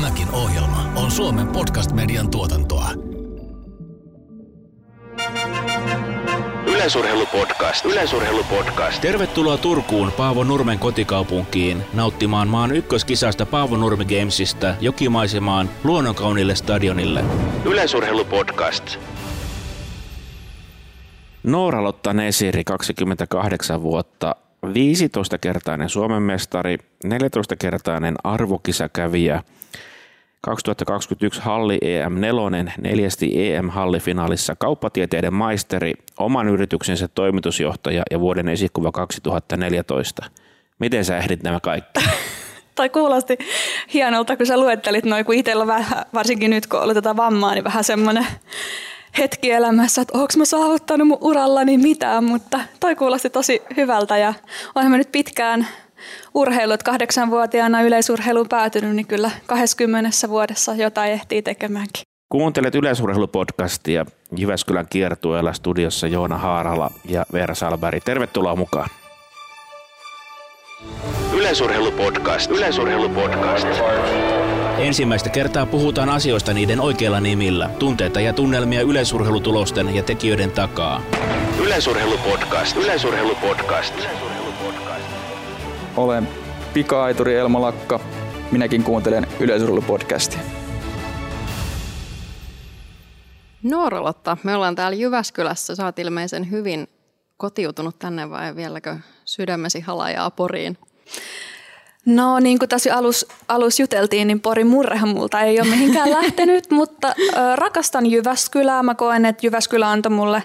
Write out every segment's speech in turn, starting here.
Tämäkin ohjelma on Suomen podcast-median tuotantoa. Yleisurheilupodcast. Yleisurheilupodcast. Tervetuloa Turkuun Paavo Nurmen kotikaupunkiin nauttimaan maan ykköskisasta Paavo Nurmi Gamesista jokimaisemaan luonnonkaunille stadionille. Yleisurheilupodcast. Noora-Lotta Nesiri, 28 vuotta, 15-kertainen Suomen mestari, 14-kertainen arvokisakävijä, 2021 Halli EM4, neljästi EM-hallifinaalissa kauppatieteiden maisteri, oman yrityksensä toimitusjohtaja ja vuoden esikuva 2014. Miten sä ehdit nämä kaikki? tai kuulosti hienolta, kun sä luettelit noin, kun itsellä vähän, varsinkin nyt kun oli tätä vammaa, niin vähän semmoinen hetki elämässä, että onko mä saavuttanut mun urallani mitään, mutta toi kuulosti tosi hyvältä ja olen nyt pitkään urheilut kahdeksanvuotiaana yleisurheiluun päätynyt, niin kyllä 20 vuodessa jotain ehtii tekemäänkin. Kuuntelet yleisurheilupodcastia Jyväskylän kiertueella studiossa Joona Haarala ja Veera Salberg. Tervetuloa mukaan. Yleisurheilupodcast. Yleisurheilupodcast. Ensimmäistä kertaa puhutaan asioista niiden oikeilla nimillä. Tunteita ja tunnelmia yleisurheilutulosten ja tekijöiden takaa. Yleisurheilupodcast. Yleisurheilupodcast. Olen pika-aituri Elmo Lakka. Minäkin kuuntelen yleisurheilupodcastia. Noorolotta, me ollaan täällä Jyväskylässä. Sä oot ilmeisen hyvin kotiutunut tänne vai vieläkö sydämesi halajaa Poriin? No niin kuin tässä alus, alus juteltiin, niin Porin murrehan multa ei ole mihinkään lähtenyt, mutta ö, rakastan Jyväskylää. Mä koen, että Jyväskylä antoi mulle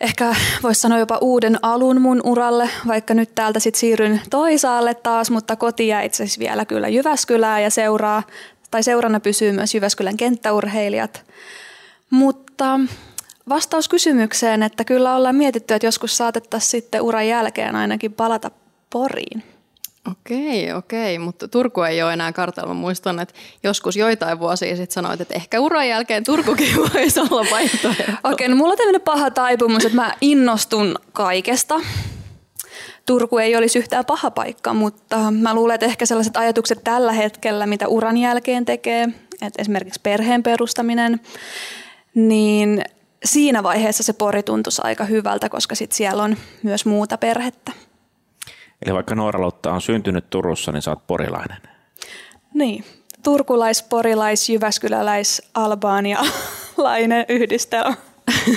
ehkä voisi sanoa jopa uuden alun mun uralle, vaikka nyt täältä sitten siirryn toisaalle taas, mutta koti jäi itse asiassa vielä kyllä Jyväskylää ja seuraa, tai seurana pysyy myös Jyväskylän kenttäurheilijat. Mutta vastaus kysymykseen, että kyllä ollaan mietitty, että joskus saatettaisiin sitten uran jälkeen ainakin palata Poriin. Okei, okei, mutta Turku ei ole enää kartalla. muistan, että joskus joitain vuosia sitten sanoit, että ehkä uran jälkeen Turkukin voisi olla vaihtoehto. Okei, no mulla on tämmöinen paha taipumus, että mä innostun kaikesta. Turku ei olisi yhtään paha paikka, mutta mä luulen, että ehkä sellaiset ajatukset tällä hetkellä, mitä uran jälkeen tekee, että esimerkiksi perheen perustaminen, niin siinä vaiheessa se pori tuntuisi aika hyvältä, koska sit siellä on myös muuta perhettä. Eli vaikka Noora-Lotta on syntynyt Turussa, niin sä oot porilainen. Niin, turkulais, porilais, jyväskyläläis, albaanialainen yhdistelmä.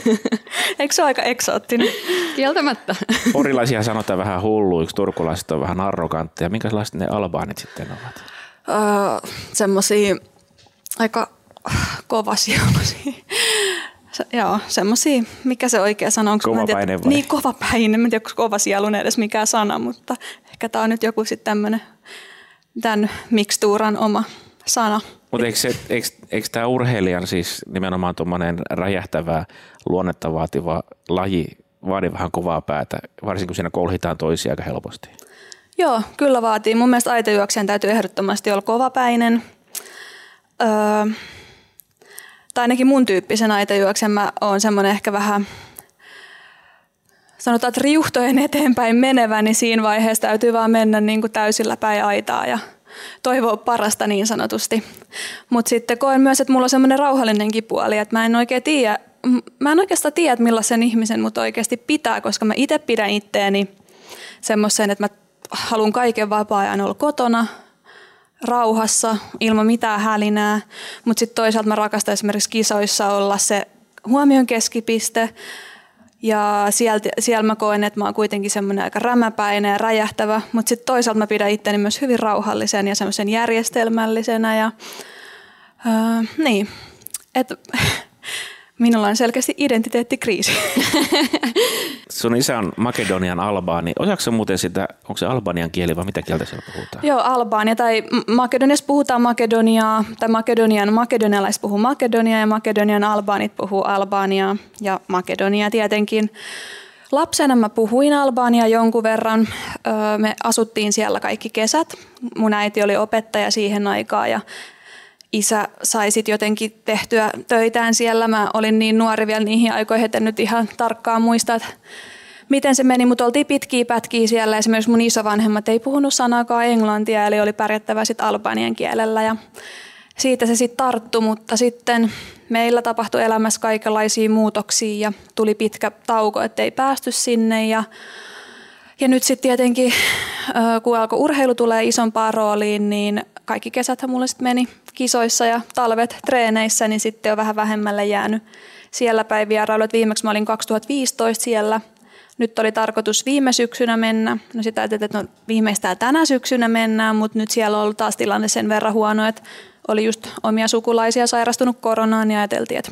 Eikö se ole aika eksoottinen? Kieltämättä. Porilaisia sanotaan vähän hulluiksi, turkulaiset on vähän arrogantteja. Minkälaiset ne albaanit sitten ovat? Öö, semmosia aika kovasiaisia. Se, joo, semmosia, mikä se oikea sana on? Kovapäinen vai? Niin, kovapäinen. Mä en tiedä, onko kovasielun edes mikään sana, mutta ehkä tämä on nyt joku sitten tämmöinen tämän mikstuuran oma sana. Mutta eikö, eikö, eikö tämä urheilijan siis nimenomaan tuommoinen räjähtävä, luonnetta vaativa laji vaadi vähän kovaa päätä, varsinkin kun siinä kolhitaan toisia aika helposti? Joo, kyllä vaatii. Mun mielestä aitajuokseen täytyy ehdottomasti olla kovapäinen. Öö, tai ainakin mun tyyppisen aitajuoksen mä oon semmoinen ehkä vähän, sanotaan, että riuhtojen eteenpäin menevä, niin siinä vaiheessa täytyy vaan mennä niin kuin täysillä päin aitaa ja toivoa parasta niin sanotusti. Mutta sitten koen myös, että mulla on semmoinen rauhallinenkin puoli, että mä en oikein tiedä, mä en oikeastaan tiedä, että millaisen ihmisen mut oikeasti pitää, koska mä itse pidän itteeni semmoisen, että mä haluan kaiken vapaa-ajan olla kotona, rauhassa, ilman mitään hälinää. Mutta sitten toisaalta mä rakastan esimerkiksi kisoissa olla se huomion keskipiste. Ja sieltä, siellä mä koen, että mä oon kuitenkin semmoinen aika rämäpäinen ja räjähtävä. Mutta sitten toisaalta mä pidän itteni myös hyvin rauhallisen ja semmoisen järjestelmällisenä. Ja, äh, niin, että minulla on selkeästi identiteettikriisi. Sun isä on Makedonian albaani. Osaatko muuten sitä, onko se albanian kieli vai mitä kieltä siellä puhutaan? Joo, Albania tai Makedoniassa puhutaan Makedoniaa, tai Makedonian makedonialaiset puhuu Makedoniaa ja Makedonian albaanit puhuu Albaniaa ja Makedonia tietenkin. Lapsena mä puhuin Albania jonkun verran. Me asuttiin siellä kaikki kesät. Mun äiti oli opettaja siihen aikaan ja isä sai sitten jotenkin tehtyä töitään siellä. Mä olin niin nuori vielä niihin aikoihin, että en nyt ihan tarkkaan muista, että miten se meni, mutta oltiin pitkiä pätkiä siellä. Esimerkiksi mun isovanhemmat ei puhunut sanakaan englantia, eli oli pärjättävä sitten albanian kielellä ja siitä se sitten tarttu, mutta sitten meillä tapahtui elämässä kaikenlaisia muutoksia ja tuli pitkä tauko, ettei päästy sinne ja ja nyt sitten tietenkin, kun alkoi urheilu tulee isompaan rooliin, niin kaikki kesäthän mulle sitten meni kisoissa ja talvet treeneissä, niin sitten on vähän vähemmälle jäänyt siellä päin vierailut. Viimeksi mä olin 2015 siellä. Nyt oli tarkoitus viime syksynä mennä. No sitä ajattelin, että no viimeistään tänä syksynä mennään, mutta nyt siellä on ollut taas tilanne sen verran huono, että oli just omia sukulaisia sairastunut koronaan ja ajateltiin, että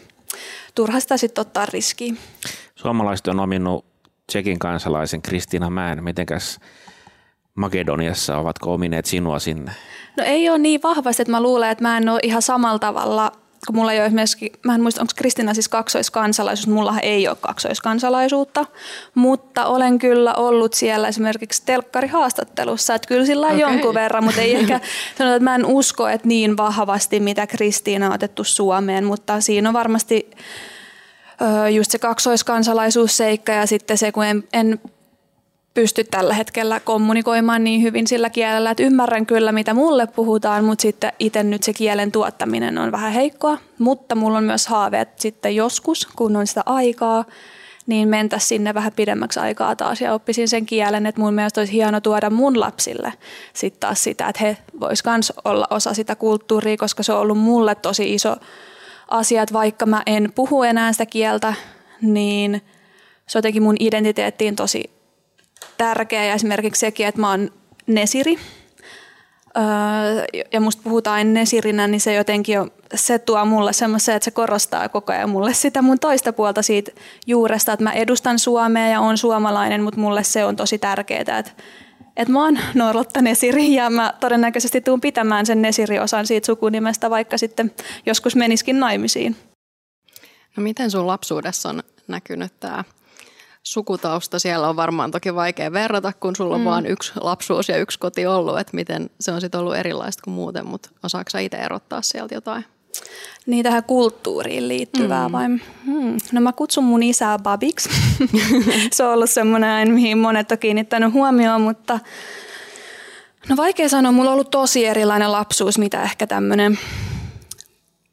turha sitä sitten ottaa riskiä. Suomalaiset on ominut Tsekin kansalaisen Kristiina Mäen. Mitenkäs Makedoniassa, ovatko omineet sinua sinne? No ei ole niin vahvasti, että mä luulen, että mä en ole ihan samalla tavalla kun mulla ei ole esimerkiksi, mä en muista, onko Kristina siis kaksoiskansalaisuus, mulla ei ole kaksoiskansalaisuutta, mutta olen kyllä ollut siellä esimerkiksi telkkarihaastattelussa, että kyllä sillä on okay. jonkun verran, mutta ei ehkä sanota, että mä en usko, että niin vahvasti, mitä Kristiina on otettu Suomeen, mutta siinä on varmasti just se kaksoiskansalaisuusseikka ja sitten se, kun en, en pysty tällä hetkellä kommunikoimaan niin hyvin sillä kielellä, että ymmärrän kyllä, mitä mulle puhutaan, mutta sitten itse nyt se kielen tuottaminen on vähän heikkoa. Mutta mulla on myös haaveet sitten joskus, kun on sitä aikaa, niin mentäisiin sinne vähän pidemmäksi aikaa taas ja oppisin sen kielen, että mun mielestä olisi hieno tuoda mun lapsille sitten taas sitä, että he vois myös olla osa sitä kulttuuria, koska se on ollut mulle tosi iso asia, että vaikka mä en puhu enää sitä kieltä, niin se jotenkin mun identiteettiin tosi tärkeä ja esimerkiksi sekin, että mä oon nesiri. Öö, ja musta puhutaan nesirinä, niin se jotenkin on, se tuo mulle semmoisen, että se korostaa koko ajan mulle sitä mun toista puolta siitä juuresta, että mä edustan Suomea ja on suomalainen, mutta mulle se on tosi tärkeää, että, että mä oon Norlotta Nesiri ja mä todennäköisesti tuun pitämään sen Nesiri-osan siitä sukunimestä, vaikka sitten joskus meniskin naimisiin. No miten sun lapsuudessa on näkynyt tämä sukutausta siellä on varmaan toki vaikea verrata, kun sulla on mm. vain yksi lapsuus ja yksi koti ollut, että miten se on sitten ollut erilaista kuin muuten, mutta osaako itse erottaa sieltä jotain? Niin tähän kulttuuriin liittyvää mm. vai? Hmm. No mä kutsun mun isää Babiksi. se on ollut semmoinen, mihin monet on kiinnittänyt huomioon, mutta no vaikea sanoa, mulla on ollut tosi erilainen lapsuus, mitä ehkä tämmöinen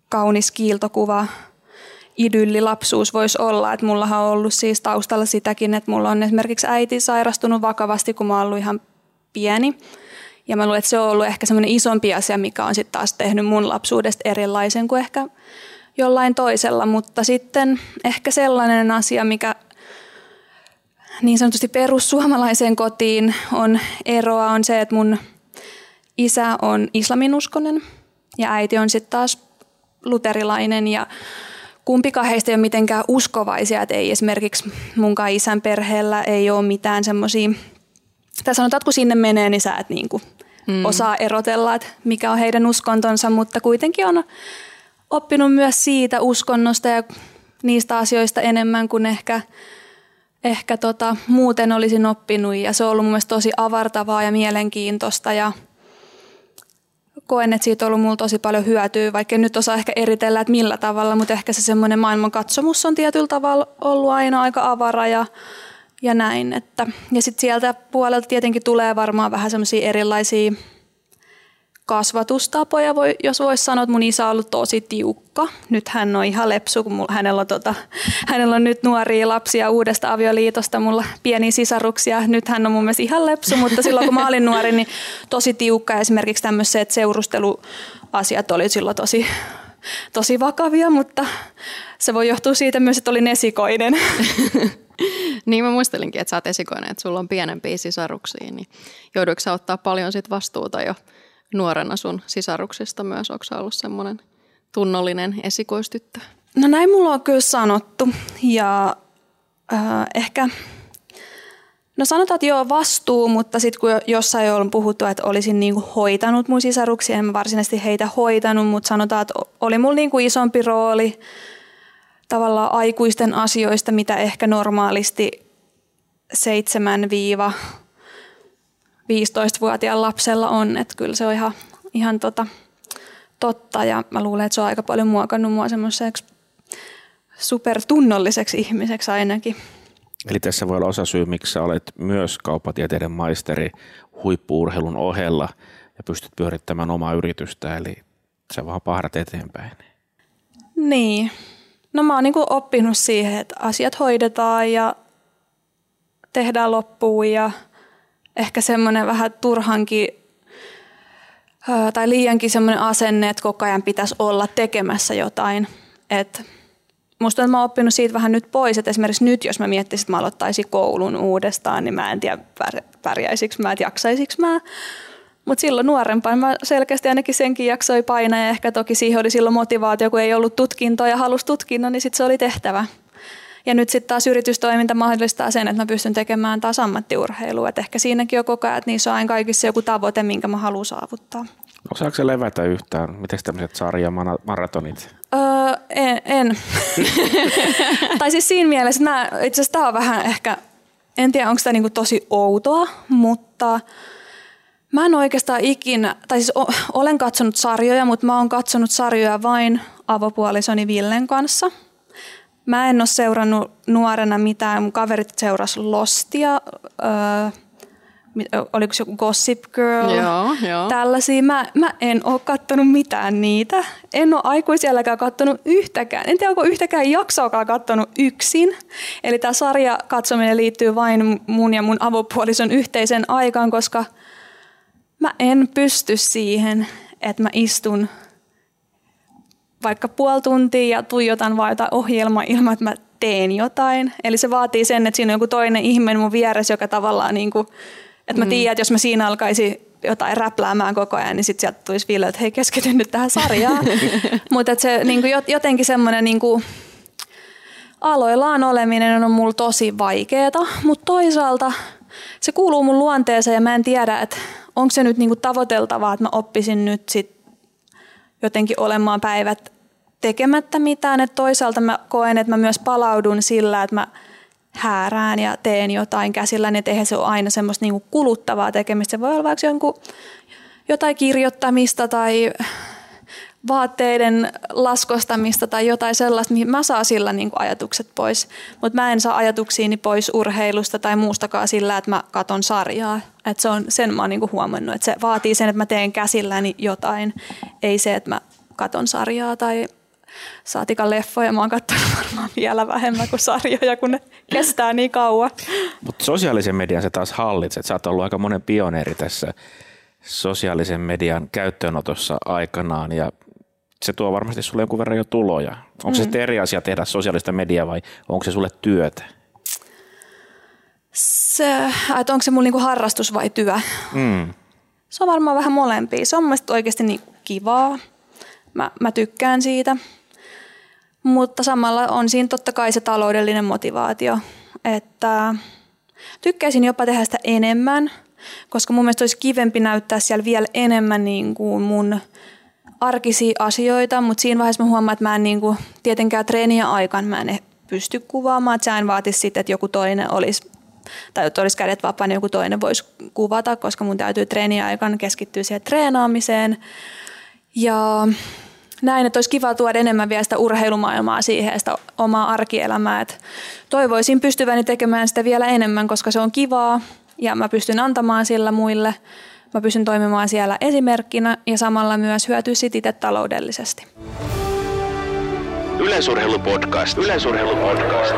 kaunis kiiltokuva idyllilapsuus voisi olla. Että mullahan on ollut siis taustalla sitäkin, että mulla on esimerkiksi äiti sairastunut vakavasti, kun mä oon ollut ihan pieni. Ja mä luulen, että se on ollut ehkä semmoinen isompi asia, mikä on sitten taas tehnyt mun lapsuudesta erilaisen kuin ehkä jollain toisella. Mutta sitten ehkä sellainen asia, mikä niin sanotusti perussuomalaiseen kotiin on eroa, on se, että mun isä on islaminuskonen ja äiti on sitten taas luterilainen ja kumpikaan heistä ei ole mitenkään uskovaisia, että ei esimerkiksi munkaan isän perheellä ei ole mitään semmoisia, tai sanotaan, että kun sinne menee, niin sä et niin kuin hmm. osaa erotella, että mikä on heidän uskontonsa, mutta kuitenkin on oppinut myös siitä uskonnosta ja niistä asioista enemmän kuin ehkä, ehkä tota, muuten olisin oppinut ja se on ollut mun mielestä tosi avartavaa ja mielenkiintoista ja – koen, että siitä on ollut mulla tosi paljon hyötyä, vaikka nyt osaa ehkä eritellä, että millä tavalla, mutta ehkä se semmoinen maailmankatsomus on tietyllä tavalla ollut aina aika avara ja, ja näin. Että, ja sitten sieltä puolelta tietenkin tulee varmaan vähän semmoisia erilaisia kasvatustapoja, voi, jos voisi sanoa, että mun isä on ollut tosi tiukka. Nyt hän on ihan lepsu, kun mulla, hänellä, on tota, hänellä on nyt nuoria lapsia uudesta avioliitosta, mulla pieni sisaruksia. Nyt hän on mun mielestä ihan lepsu, mutta silloin kun mä olin nuori, niin tosi tiukka. Esimerkiksi tämmöiset seurusteluasiat oli silloin tosi, tosi vakavia, mutta se voi johtua siitä myös, että olin esikoinen. niin mä muistelinkin, että sä oot esikoinen, että sulla on pienempiä sisaruksia, niin jouduiko sä ottaa paljon sit vastuuta jo nuorena sun sisaruksista myös? Onko ollut semmoinen tunnollinen esikoistyttö? No näin mulla on kyllä sanottu ja äh, ehkä, no sanotaan, että joo vastuu, mutta sitten kun jossain on puhuttu, että olisin niinku hoitanut mun sisaruksia, en mä varsinaisesti heitä hoitanut, mutta sanotaan, että oli mulla niinku isompi rooli tavallaan aikuisten asioista, mitä ehkä normaalisti 7 15-vuotiaan lapsella on. Että kyllä se on ihan, ihan tota, totta ja mä luulen, että se on aika paljon muokannut mua semmoiseksi supertunnolliseksi ihmiseksi ainakin. Eli tässä voi olla osa syy, miksi sä olet myös kauppatieteiden maisteri huippuurheilun ohella ja pystyt pyörittämään omaa yritystä, eli sä vaan pahdat eteenpäin. Niin. No mä oon niinku oppinut siihen, että asiat hoidetaan ja tehdään loppuun ja ehkä semmoinen vähän turhankin tai liiankin semmoinen asenne, että koko ajan pitäisi olla tekemässä jotain. Et musta että mä oon oppinut siitä vähän nyt pois, että esimerkiksi nyt, jos mä miettisin, että mä aloittaisin koulun uudestaan, niin mä en tiedä pärjäisikö mä, että jaksaisinko mä. Mutta silloin nuorempana mä selkeästi ainakin senkin jaksoi painaa ja ehkä toki siihen oli silloin motivaatio, kun ei ollut tutkintoa ja halusi tutkinnon, niin sitten se oli tehtävä. Ja nyt sitten taas yritystoiminta mahdollistaa sen, että mä pystyn tekemään taas ammattiurheilua. Et ehkä siinäkin on koko ajan, että niissä on aina kaikissa joku tavoite, minkä mä haluan saavuttaa. Osaako se levätä yhtään? Miten tämmöiset sarjamaratonit? Öö, en. en. tai siis siinä mielessä, mä, itse asiassa tämä on vähän ehkä, en tiedä onko tämä niinku tosi outoa, mutta mä en oikeastaan ikinä, tai siis o, olen katsonut sarjoja, mutta mä oon katsonut sarjoja vain avopuolisoni Villen kanssa. Mä en ole seurannut nuorena mitään, mun kaverit seuras Lostia, öö, oliko se joku Gossip Girl, Joo, joo. tällaisia. Mä, mä en ole kattonut mitään niitä. En ole aikuisielläkään kattonut yhtäkään. En tiedä, onko yhtäkään jaksoakaan kattonut yksin. Eli tämä sarja katsominen liittyy vain mun ja mun avopuolison yhteisen aikaan, koska mä en pysty siihen, että mä istun vaikka puoli tuntia ja tuijotan vaan jotain ohjelmaa ilman, että mä teen jotain. Eli se vaatii sen, että siinä on joku toinen ihminen mun vieressä, joka tavallaan niin kuin, että mä mm. tiedän, että jos mä siinä alkaisin jotain räpläämään koko ajan, niin sitten sieltä tulisi Ville, että hei keskity nyt tähän sarjaan. Mutta se niin kuin jotenkin semmoinen niin kuin, aloillaan oleminen on mulla tosi vaikeeta, mutta toisaalta se kuuluu mun luonteeseen ja mä en tiedä, että onko se nyt niin kuin tavoiteltavaa, että mä oppisin nyt sit jotenkin olemaan päivät tekemättä mitään. Et toisaalta mä koen, että mä myös palaudun sillä, että mä häärään ja teen jotain käsillä, niin eihän se ole aina semmoista niinku kuluttavaa tekemistä. Se voi olla vaikka jonkun, jotain kirjoittamista tai vaatteiden laskostamista tai jotain sellaista, mihin mä saan sillä niin kuin ajatukset pois. Mutta mä en saa ajatuksiini pois urheilusta tai muustakaan sillä, että mä katon sarjaa. Et se on, sen mä oon niin kuin huomannut, että se vaatii sen, että mä teen käsilläni jotain. Ei se, että mä katon sarjaa tai saatikan leffoja. Mä oon katsonut varmaan vielä vähemmän kuin sarjoja, kun ne kestää niin kauan. Mutta sosiaalisen median se taas hallitset. Sä oot ollut aika monen pioneeri tässä sosiaalisen median käyttöönotossa aikanaan ja se tuo varmasti sulle jonkun verran jo tuloja. Onko mm. se sitten eri asia tehdä sosiaalista mediaa vai onko se sulle työtä? Se, että onko se mun niinku harrastus vai työ? Mm. Se on varmaan vähän molempia. Se on mielestäni oikeasti niin kivaa. Mä, mä tykkään siitä. Mutta samalla on siinä totta kai se taloudellinen motivaatio. Että tykkäisin jopa tehdä sitä enemmän, koska mun mielestä olisi kivempi näyttää siellä vielä enemmän niin kuin mun arkisia asioita, mutta siinä vaiheessa mä huomaan, että mä en niin kuin, tietenkään treeniä aikaan mä en pysty kuvaamaan, että sehän vaatisi sitten, että joku toinen olisi tai että olisi kädet vapaana, niin joku toinen voisi kuvata, koska mun täytyy treeniä aikana keskittyä siihen treenaamiseen. Ja näin, että olisi kiva tuoda enemmän vielä sitä urheilumaailmaa siihen sitä omaa arkielämää. Että toivoisin pystyväni tekemään sitä vielä enemmän, koska se on kivaa ja mä pystyn antamaan sillä muille – Mä pystyn toimimaan siellä esimerkkinä ja samalla myös hyötyä itse taloudellisesti. Yleisurheilupodcast. Yleisurheilupodcast.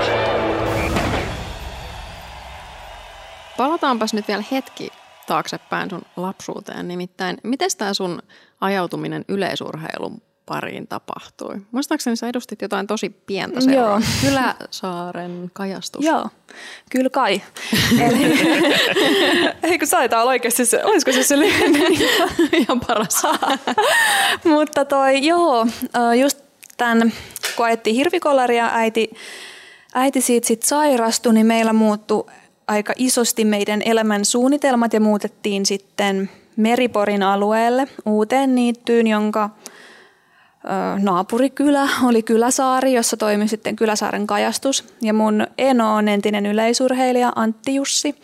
Palataanpas nyt vielä hetki taaksepäin sun lapsuuteen. Nimittäin, miten tämä sun ajautuminen yleisurheilun pariin tapahtui? Muistaakseni sä edustit jotain tosi pientä seuraa. Joo. Kyläsaaren kajastus. Joo, kyllä kai. Eli, eikö taitaa olla oikeasti se, olisiko se se Ihan paras. Mutta toi, joo, just tämän, kun ajettiin hirvikolaria, äiti, äiti siitä sit sairastui, niin meillä muuttui aika isosti meidän elämän suunnitelmat ja muutettiin sitten Meriporin alueelle uuteen niittyyn, jonka naapurikylä oli Kyläsaari, jossa toimi sitten Kyläsaaren kajastus. Ja mun eno on entinen yleisurheilija Antti Jussi,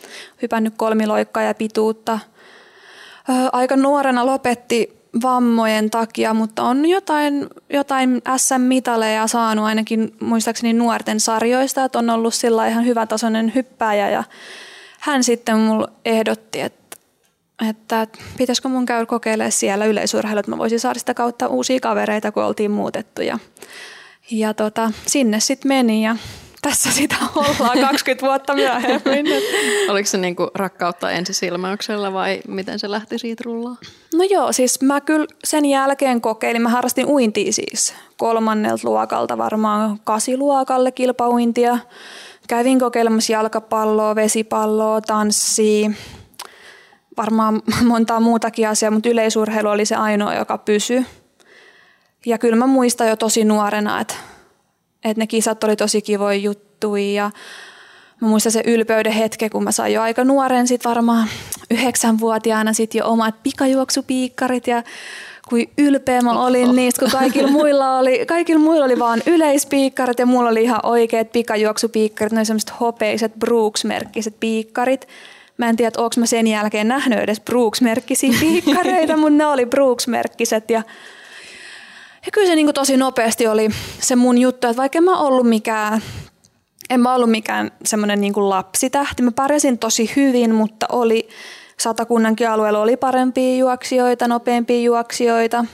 hypännyt kolmiloikkaa ja pituutta. Aika nuorena lopetti vammojen takia, mutta on jotain, jotain SM-mitaleja saanut ainakin muistaakseni nuorten sarjoista, että on ollut sillä ihan hyvätasoinen hyppääjä ja hän sitten mulle ehdotti, että, että pitäisikö mun käydä kokeilemaan siellä yleisurheilu, että mä voisin saada sitä kautta uusia kavereita, kun oltiin muutettu ja, ja tota, sinne sitten meni ja tässä sitä ollaan 20 vuotta myöhemmin. Oliko se niinku rakkautta ensisilmäyksellä vai miten se lähti siitä rullaa? No joo, siis mä kyllä sen jälkeen kokeilin. Mä harrastin uintia siis kolmannelta luokalta varmaan kasiluokalle kilpauintia. Kävin kokeilemassa jalkapalloa, vesipalloa, tanssia, varmaan montaa muutakin asiaa, mutta yleisurheilu oli se ainoa, joka pysyi. Ja kyllä mä muistan jo tosi nuorena, että että ne kisat oli tosi kivoja juttuja ja mä muistan se ylpeyden hetke, kun mä sain jo aika nuoren, sit varmaan yhdeksänvuotiaana sit jo omat pikajuoksupiikkarit ja kuin ylpeä mä olin niistä, kun kaikilla muilla oli, kaikilla muilla oli vaan yleispiikkarit ja mulla oli ihan oikeat pikajuoksupiikkarit, ne semmoiset hopeiset Brooks-merkkiset piikkarit. Mä en tiedä, onko mä sen jälkeen nähnyt edes Brooks-merkkisiä piikkareita, mutta ne oli Brooks-merkkiset ja ja kyllä se niin tosi nopeasti oli se mun juttu, että vaikka en mä ollut mikään, en mä ollut mikään semmoinen niin lapsitähti. Mä pärjäsin tosi hyvin, mutta oli satakunnankin alueella oli parempia juoksijoita, nopeampia juoksijoita.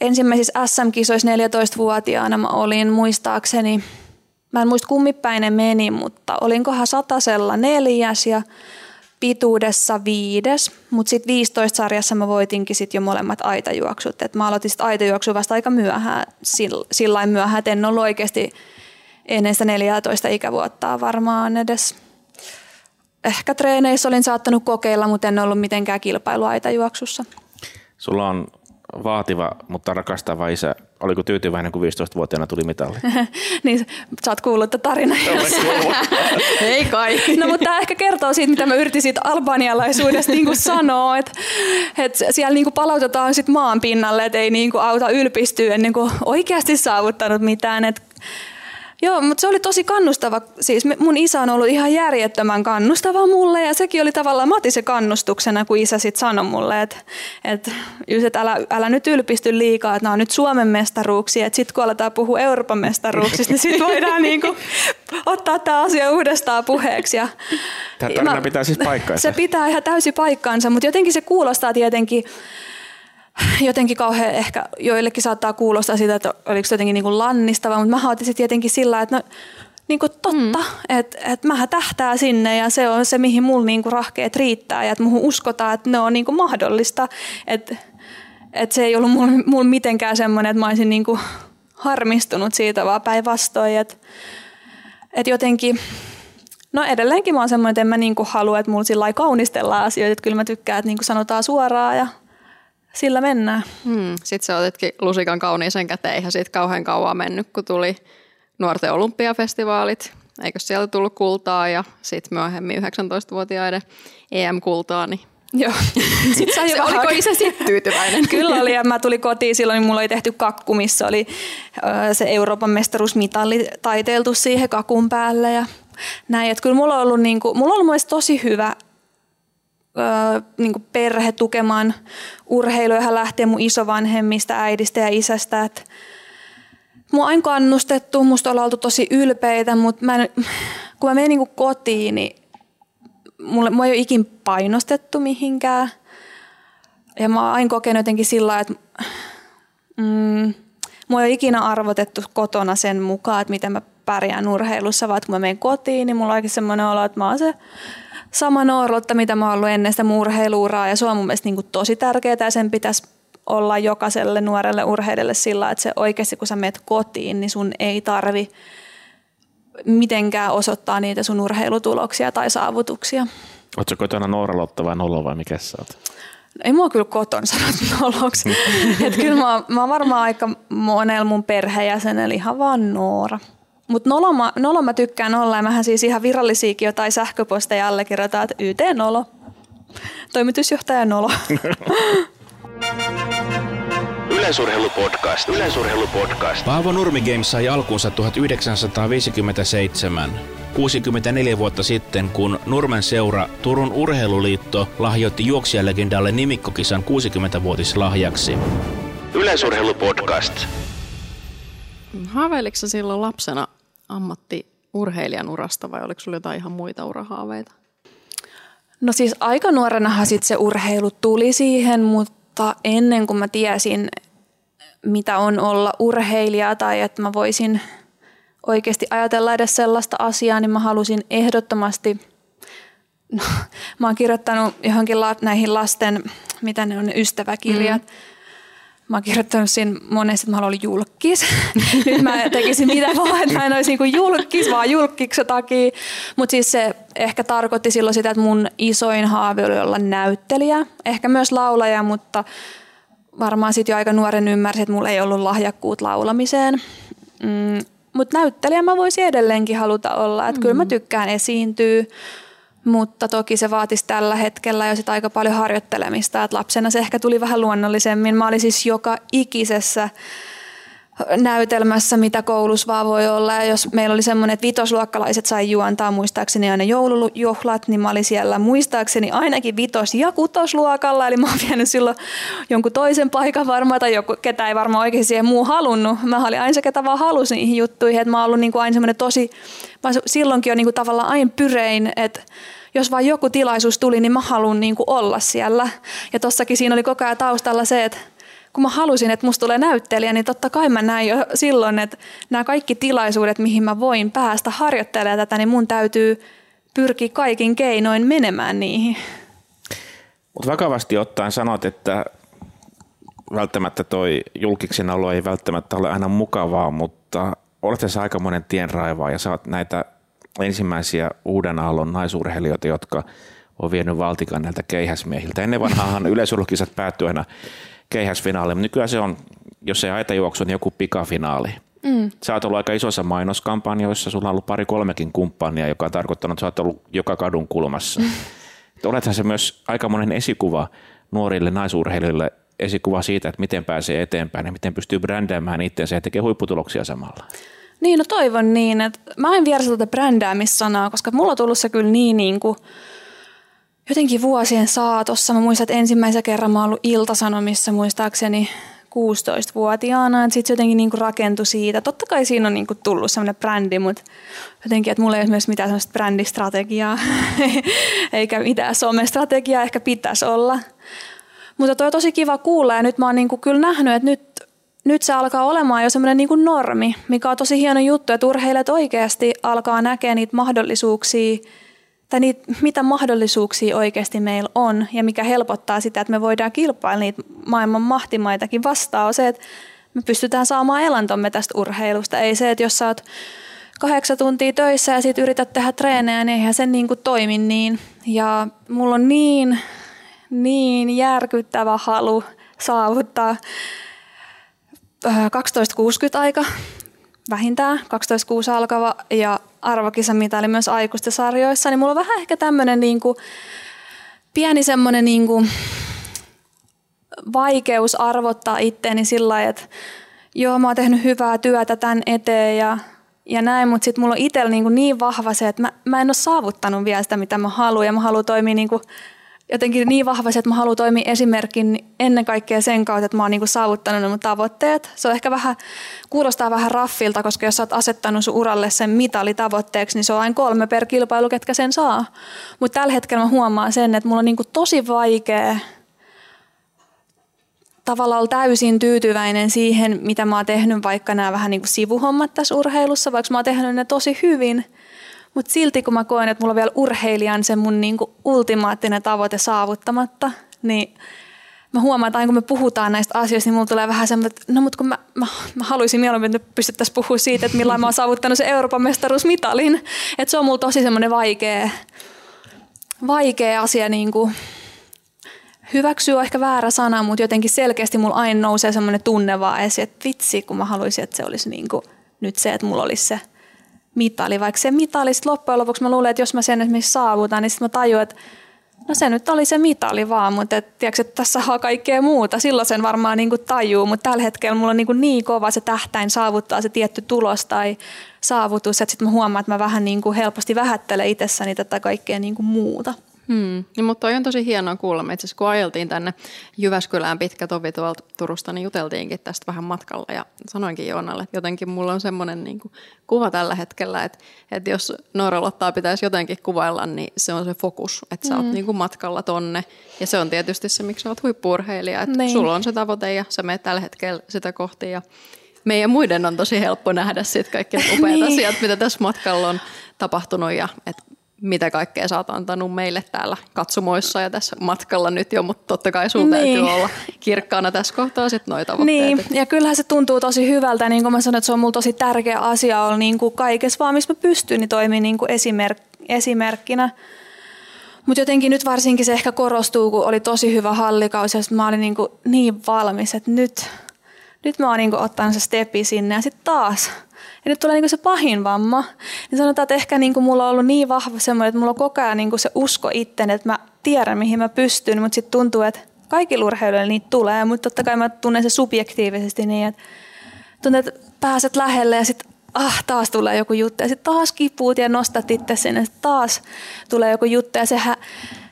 Ensimmäisissä SM-kisoissa 14-vuotiaana mä olin muistaakseni, mä en muista kummipäin ne meni, mutta olinkohan satasella neljäs ja pituudessa viides, mutta sitten 15 sarjassa mä voitinkin sit jo molemmat aitajuoksut. Et mä aloitin sitten aitajuoksu vasta aika myöhään, sillä myöhään, että en ollut oikeasti ennen sitä 14 ikävuottaa varmaan edes. Ehkä treeneissä olin saattanut kokeilla, mutta en ollut mitenkään kilpailuaitajuoksussa. Sulla on vaativa, mutta rakastava isä. Oliko tyytyväinen, kun 15-vuotiaana tuli mitalli? niin, sä oot kuullut tarina. Ei kai. no mutta tämä ehkä kertoo siitä, mitä mä yritin siitä albanialaisuudesta niin sanoa, että, että siellä niin kuin palautetaan sit maan pinnalle, että ei niin kuin auta ylpistyä ennen kuin oikeasti saavuttanut mitään. Että Joo, mutta se oli tosi kannustava. Siis mun isä on ollut ihan järjettömän kannustava mulle ja sekin oli tavallaan, mä otin se kannustuksena, kun isä sitten sanoi mulle, että, että, että älä, älä nyt ylpisty liikaa, että nämä on nyt Suomen mestaruuksia, että sitten kun aletaan puhua Euroopan mestaruuksista, niin sitten voidaan niinku ottaa tämä asia uudestaan puheeksi. Ja tämä tarina mä, pitää siis paikkaansa. Se pitää ihan täysin paikkaansa, mutta jotenkin se kuulostaa tietenkin jotenkin kauhean ehkä joillekin saattaa kuulostaa sitä, että oliko se jotenkin niin kuin lannistava, mutta mä otin se tietenkin sillä, että no, niin kuin totta, mm. että et mä tähtää sinne ja se on se, mihin mulla niin kuin rahkeet riittää ja että muuhun uskotaan, että ne on niin kuin mahdollista. Että et se ei ollut mulla, mulla mitenkään semmoinen, että mä olisin niin kuin harmistunut siitä, vaan päinvastoin. Että et jotenkin, no edelleenkin mä oon semmoinen, että en mä niin kuin halua, että mulla sillä kaunistellaan asioita, että kyllä mä tykkään, että niin kuin sanotaan suoraan ja sillä mennään. Hmm. Sitten sä otitkin lusikan kauniisen käteen, eihän siitä kauhean kauan mennyt, kun tuli nuorten olympiafestivaalit. Eikö sieltä tullut kultaa ja sitten myöhemmin 19-vuotiaiden EM-kultaa, niin Joo. Sitten sai se, oliko isä sitten tyytyväinen? Kyllä oli ja mä tulin kotiin silloin, niin mulla oli tehty kakku, missä oli se Euroopan mestaruusmitalli taiteiltu siihen kakun päälle ja näin. Että kyllä mulla on ollut, niin kuin, mulla on ollut tosi hyvä niin kuin perhe tukemaan urheilua, johon lähtee mun isovanhemmista, äidistä ja isästä. Et mua on kannustettu, musta ollaan oltu tosi ylpeitä, mutta mä en, kun mä menen niin kotiin, niin mulle, mua ei ole ikin painostettu mihinkään. Ja mä oon aina kokenut jotenkin sillä että mm, mua ei ole ikinä arvotettu kotona sen mukaan, että miten mä pärjään urheilussa, vaan kun mä menen kotiin, niin mulla on oikein semmoinen olo, että mä oon se sama noorlotta, mitä mä oon ollut ennen sitä urheiluuraa ja se on mun mielestä niin kuin tosi tärkeää ja sen pitäisi olla jokaiselle nuorelle urheilijalle sillä, että se oikeasti kun sä menet kotiin, niin sun ei tarvi mitenkään osoittaa niitä sun urheilutuloksia tai saavutuksia. Oletko kotona Noora vai Nolo vai mikä sä oot? Ei mua kyllä koton sanottu noloksi. kyllä mä, mä varmaan aika monella mun perheenjäsenellä ihan vaan Noora. Mutta nolo, nolo mä tykkään olla ja mähän siis ihan virallisiakin jotain sähköposteja allekirjoitan, että YT-nolo. Toimitusjohtaja Nolo. Yleisurheilupodcast. Yleisurheilupodcast. Paavo Nurmi Games sai alkunsa 1957. 64 vuotta sitten, kun Nurmen seura Turun Urheiluliitto lahjoitti juoksijalegendalle nimikkokisan 60-vuotislahjaksi. Yleisurheilupodcast. Haaveiliko silloin lapsena ammattiurheilijan urasta vai oliko sulla jotain ihan muita urahaaveita? No siis aika nuorenahan sit se urheilu tuli siihen, mutta ennen kuin mä tiesin, mitä on olla urheilija tai että mä voisin oikeasti ajatella edes sellaista asiaa, niin mä halusin ehdottomasti, no, mä oon kirjoittanut johonkin la, näihin lasten, mitä ne on ne ystäväkirjat, mm. Mä oon kirjoittanut siinä monesti, että mä haluan olla julkis. Nyt mä tekisin mitä vaan, että mä en olisi niinku julkis, vaan julkiksi takia. Mutta siis se ehkä tarkoitti silloin sitä, että mun isoin haave oli olla näyttelijä. Ehkä myös laulaja, mutta varmaan sitten jo aika nuoren ymmärsin, että mulla ei ollut lahjakkuut laulamiseen. Mm, mutta näyttelijä mä voisin edelleenkin haluta olla. Että mm. kyllä mä tykkään esiintyä. Mutta toki se vaatisi tällä hetkellä jo sit aika paljon harjoittelemista. Et lapsena se ehkä tuli vähän luonnollisemmin. Mä olin siis joka ikisessä näytelmässä, mitä koulussa vaan voi olla. Ja jos meillä oli semmoinen, että vitosluokkalaiset sai juontaa muistaakseni aina joulujuhlat, niin mä olin siellä muistaakseni ainakin vitos- ja kutosluokalla. Eli mä oon vienyt silloin jonkun toisen paikan varmaan, tai joku, ketä ei varmaan oikein siihen muu halunnut. Mä olin aina se, ketä vaan halusi niihin juttuihin. Että mä oon ollut niin kuin aina semmoinen tosi, mä silloinkin on niin kuin tavallaan aina pyrein, että jos vain joku tilaisuus tuli, niin mä haluan niin olla siellä. Ja tossakin siinä oli koko ajan taustalla se, että kun mä halusin, että musta tulee näyttelijä, niin totta kai mä näin jo silloin, että nämä kaikki tilaisuudet, mihin mä voin päästä harjoittelemaan tätä, niin mun täytyy pyrkiä kaikin keinoin menemään niihin. Mutta vakavasti ottaen sanot, että välttämättä toi julkiksen olo ei välttämättä ole aina mukavaa, mutta olet tässä aikamoinen tienraivaa ja saat näitä ensimmäisiä uuden aallon naisurheilijoita, jotka on vienyt valtikan näiltä keihäsmiehiltä. Ennen vanhaahan yleisurheilukisat päättyi aina keihäsfinaaliin, mutta nykyään se on, jos ei aita juoksu, niin joku pikafinaali. Mm. Sä oot ollut aika isossa mainoskampanjoissa, sulla on ollut pari kolmekin kumppania, joka on tarkoittanut, että sä oot ollut joka kadun kulmassa. Mm. Olethan se myös aika monen esikuva nuorille naisurheilijoille, esikuva siitä, että miten pääsee eteenpäin ja miten pystyy brändäämään itseensä ja tekee huipputuloksia samalla. Niin, no toivon niin. Että mä en vierasta tätä brändäämissanaa, koska mulla on tullut se kyllä niin, niin kuin, jotenkin vuosien saatossa. Mä muistan, että ensimmäisen kerran mä oon ollut Iltasanomissa muistaakseni 16-vuotiaana, että sitten se jotenkin niinku rakentui siitä. Totta kai siinä on niinku tullut semmoinen brändi, mutta jotenkin, että mulla ei ole myös mitään semmoista brändistrategiaa, eikä mitään somestrategiaa ehkä pitäisi olla. Mutta toi on tosi kiva kuulla ja nyt mä oon niinku kyllä nähnyt, että nyt nyt se alkaa olemaan jo semmoinen niin normi, mikä on tosi hieno juttu, että urheilijat oikeasti alkaa näkeä niitä mahdollisuuksia, tai niitä, mitä mahdollisuuksia oikeasti meillä on, ja mikä helpottaa sitä, että me voidaan kilpailla niitä maailman mahtimaitakin vastaan, on se, että me pystytään saamaan elantomme tästä urheilusta. Ei se, että jos sä oot kahdeksan tuntia töissä ja sitten yrität tehdä treenejä, niin eihän se niin kuin toimi niin. Ja mulla on niin, niin järkyttävä halu saavuttaa 12.60 aika vähintään, 12.6 alkava ja arvokisamitali myös aikuisten sarjoissa, niin mulla on vähän ehkä tämmöinen niin kuin, pieni semmoinen niin kuin, vaikeus arvottaa itteeni sillä lailla, että joo, mä oon tehnyt hyvää työtä tämän eteen ja, ja näin, mutta sitten mulla on itsellä niin, niin vahva se, että mä, mä en ole saavuttanut vielä sitä, mitä mä haluan ja mä haluan toimia niin kuin jotenkin niin vahvasti, että mä haluan toimia esimerkin ennen kaikkea sen kautta, että mä oon niinku saavuttanut mun tavoitteet. Se on ehkä vähän, kuulostaa vähän raffilta, koska jos sä oot asettanut sun uralle sen mitalitavoitteeksi, niin se on aina kolme per kilpailu, ketkä sen saa. Mutta tällä hetkellä mä huomaan sen, että mulla on niinku tosi vaikea tavallaan olla täysin tyytyväinen siihen, mitä mä oon tehnyt, vaikka nämä vähän niin kuin sivuhommat tässä urheilussa, vaikka mä oon tehnyt ne tosi hyvin – mutta silti kun mä koen, että mulla on vielä urheilijan se mun niinku ultimaattinen tavoite saavuttamatta, niin mä huomaan, että aina kun me puhutaan näistä asioista, niin mulla tulee vähän semmoinen, että no mutta kun mä, mä, mä haluaisin mieluummin, että pystyttäisiin puhua siitä, että millä mä oon saavuttanut se Euroopan mestaruusmitalin. Että se on mulla tosi semmoinen vaikea, vaikea asia niin kuin hyväksyä on ehkä väärä sana, mutta jotenkin selkeästi mulla aina nousee semmoinen tunne vaan esiin, että vitsi, kun mä haluaisin, että se olisi niin kuin nyt se, että mulla olisi se – mitali, vaikka se mitali sitten loppujen lopuksi mä luulen, että jos mä sen esimerkiksi saavutan, niin sitten mä tajuan, että No se nyt oli se mitali vaan, mutta et, tiedätkö, että tässä on kaikkea muuta. Silloin sen varmaan niin kuin tajuu, mutta tällä hetkellä mulla on niin, kuin niin kova se tähtäin saavuttaa se tietty tulos tai saavutus, että sitten mä huomaan, että mä vähän niin kuin helposti vähättelen itsessäni tätä kaikkea niin kuin muuta. Hmm. Ja, mutta toi on tosi hienoa kuulla. Me itse asiassa kun ajeltiin tänne Jyväskylään pitkä tovi tuolta Turusta, niin juteltiinkin tästä vähän matkalla. Ja sanoinkin Joonalle, että jotenkin mulla on semmoinen niin kuin, kuva tällä hetkellä, että, että jos Nooralottaa pitäisi jotenkin kuvailla, niin se on se fokus. Että sä oot mm. niin kuin matkalla tonne. Ja se on tietysti se, miksi sä oot huippurheilija. Että niin. sulla on se tavoite ja sä menet tällä hetkellä sitä kohti. Ja meidän muiden on tosi helppo nähdä sitten kaikki upeat niin. asiat, mitä tässä matkalla on tapahtunut. Ja että mitä kaikkea sä oot antanut meille täällä katsomoissa ja tässä matkalla nyt jo, mutta totta kai sun niin. täytyy olla kirkkaana tässä kohtaa sitten noita tavoitteet. Niin, ja kyllähän se tuntuu tosi hyvältä, niin kuin mä sanoin, että se on mulla tosi tärkeä asia olla niin kuin kaikessa vaan, missä mä pystyn, niin toimii niin kuin esimerk- esimerkkinä. Mutta jotenkin nyt varsinkin se ehkä korostuu, kun oli tosi hyvä hallikausi ja mä olin niin, kuin niin valmis, että nyt, nyt mä oon niin ottanut se stepi sinne ja sitten taas – ja nyt tulee niinku se pahin vamma. Niin sanotaan, että ehkä niinku mulla on ollut niin vahva semmoinen, että mulla on koko ajan niinku se usko itteen, että mä tiedän mihin mä pystyn, mutta sitten tuntuu, että kaikilla urheilijoilla niitä tulee, mutta totta kai mä tunnen se subjektiivisesti niin, että tuntuu, että pääset lähelle ja sitten ah, taas tulee joku juttu ja sitten taas kipuut ja nostat itse sinne, taas tulee joku juttu ja sehän,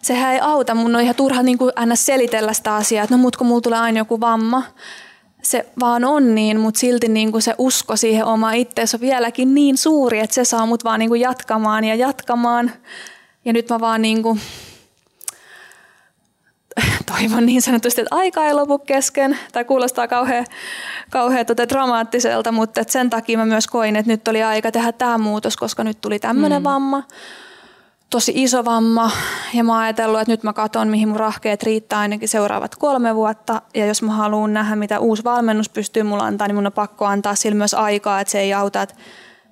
sehän ei auta. Mun on ihan turha niin kuin aina selitellä sitä asiaa, että no mut kun mulla tulee aina joku vamma se vaan on niin, mutta silti niin kuin se usko siihen oma itteensä on vieläkin niin suuri, että se saa mut vaan niin kuin jatkamaan ja jatkamaan. Ja nyt mä vaan niin kuin toivon niin sanotusti, että aika ei lopu kesken. Tai kuulostaa kauhean, kauhean tota dramaattiselta, mutta sen takia mä myös koin, että nyt oli aika tehdä tämä muutos, koska nyt tuli tämmöinen mm. vamma tosi iso vamma ja mä oon ajatellut, että nyt mä katson, mihin mun rahkeet riittää ainakin seuraavat kolme vuotta. Ja jos mä haluan nähdä, mitä uusi valmennus pystyy mulla antaa, niin mun on pakko antaa sillä myös aikaa, että se ei auta, että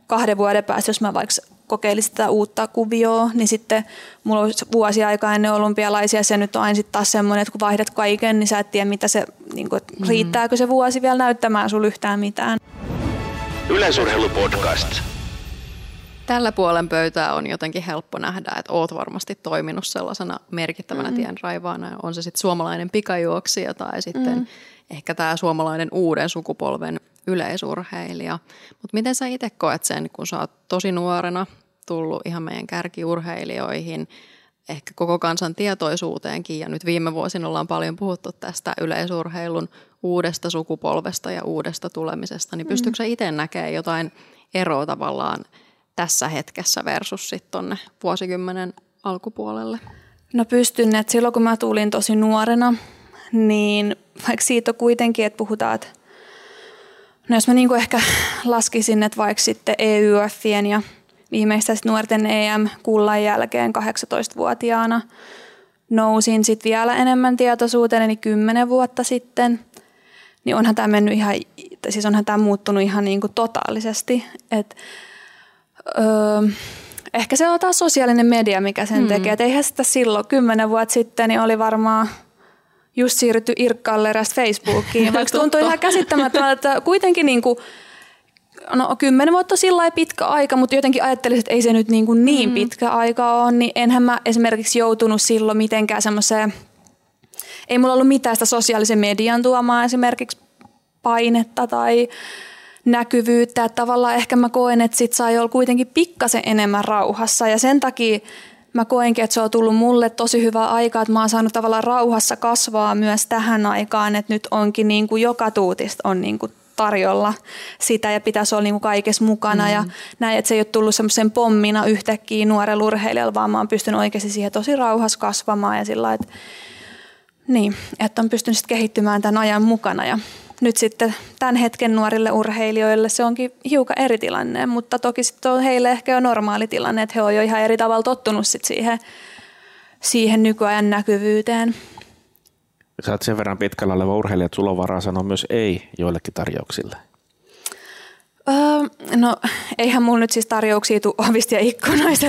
kahden vuoden päästä, jos mä vaikka kokeilisin tätä uutta kuvioa, niin sitten mulla on vuosi aikaa ennen olympialaisia, se nyt on aina sitten taas semmoinen, että kun vaihdat kaiken, niin sä et tiedä, mitä se, niin kuin, mm. riittääkö se vuosi vielä näyttämään sulle yhtään mitään. Yleisurheilupodcast. Tällä puolen pöytää on jotenkin helppo nähdä, että oot varmasti toiminut sellaisena merkittävänä mm-hmm. tien raivaana. On se sitten suomalainen pikajuoksija tai sitten mm. ehkä tämä suomalainen uuden sukupolven yleisurheilija. Mutta miten sä itse koet sen, kun sä oot tosi nuorena tullut ihan meidän kärkiurheilijoihin, ehkä koko kansan tietoisuuteenkin ja nyt viime vuosina ollaan paljon puhuttu tästä yleisurheilun uudesta sukupolvesta ja uudesta tulemisesta, niin pystyykö sä itse näkemään jotain eroa tavallaan – tässä hetkessä versus sitten tuonne vuosikymmenen alkupuolelle? No pystyn, että silloin kun mä tulin tosi nuorena, niin vaikka siitä on kuitenkin, että puhutaan, että no jos mä niin ehkä laskisin, että vaikka sitten EYFien ja viimeistä nuorten EM-kullan jälkeen 18-vuotiaana nousin sitten vielä enemmän tietoisuuteen, eli 10 vuotta sitten, niin onhan tämä mennyt ihan, siis onhan tämä muuttunut ihan niin kuin totaalisesti, että Öö, ehkä se on taas sosiaalinen media, mikä sen mm. tekee. Et eihän sitä silloin, kymmenen vuotta sitten, niin oli varmaan just siirrytty Irkkaalle Facebookiin, vaikka tuntui ihan käsittämättömältä, että kuitenkin niin kuin, no kymmenen vuotta sillä pitkä aika, mutta jotenkin ajattelisin, että ei se nyt niin, kuin niin mm. pitkä aika ole, niin enhän mä esimerkiksi joutunut silloin mitenkään semmoiseen, ei mulla ollut mitään sitä sosiaalisen median tuomaa esimerkiksi painetta tai näkyvyyttä. Että tavallaan ehkä mä koen, että sit saa olla kuitenkin pikkasen enemmän rauhassa ja sen takia mä koenkin, että se on tullut mulle tosi hyvää aikaa, että mä oon saanut tavallaan rauhassa kasvaa myös tähän aikaan, että nyt onkin niin kuin joka tuutista on niin kuin tarjolla sitä ja pitäisi olla niin kuin kaikessa mukana mm. ja näin, että se ei ole tullut semmoisen pommina yhtäkkiä nuorella urheilijalla, vaan mä oon pystynyt oikeasti siihen tosi rauhassa kasvamaan ja sillä että niin, että on pystynyt kehittymään tämän ajan mukana ja nyt sitten tämän hetken nuorille urheilijoille se onkin hiukan eri tilanne, mutta toki sitten on heille ehkä jo normaali tilanne, että he on jo ihan eri tavalla tottunut sit siihen, siihen nykyajan näkyvyyteen. Sä oot sen verran pitkällä oleva urheilija, että sulla on varaa sanoa myös ei joillekin tarjouksille. Öö, no eihän mulla nyt siis tarjouksia tule ovista ja ikkunoista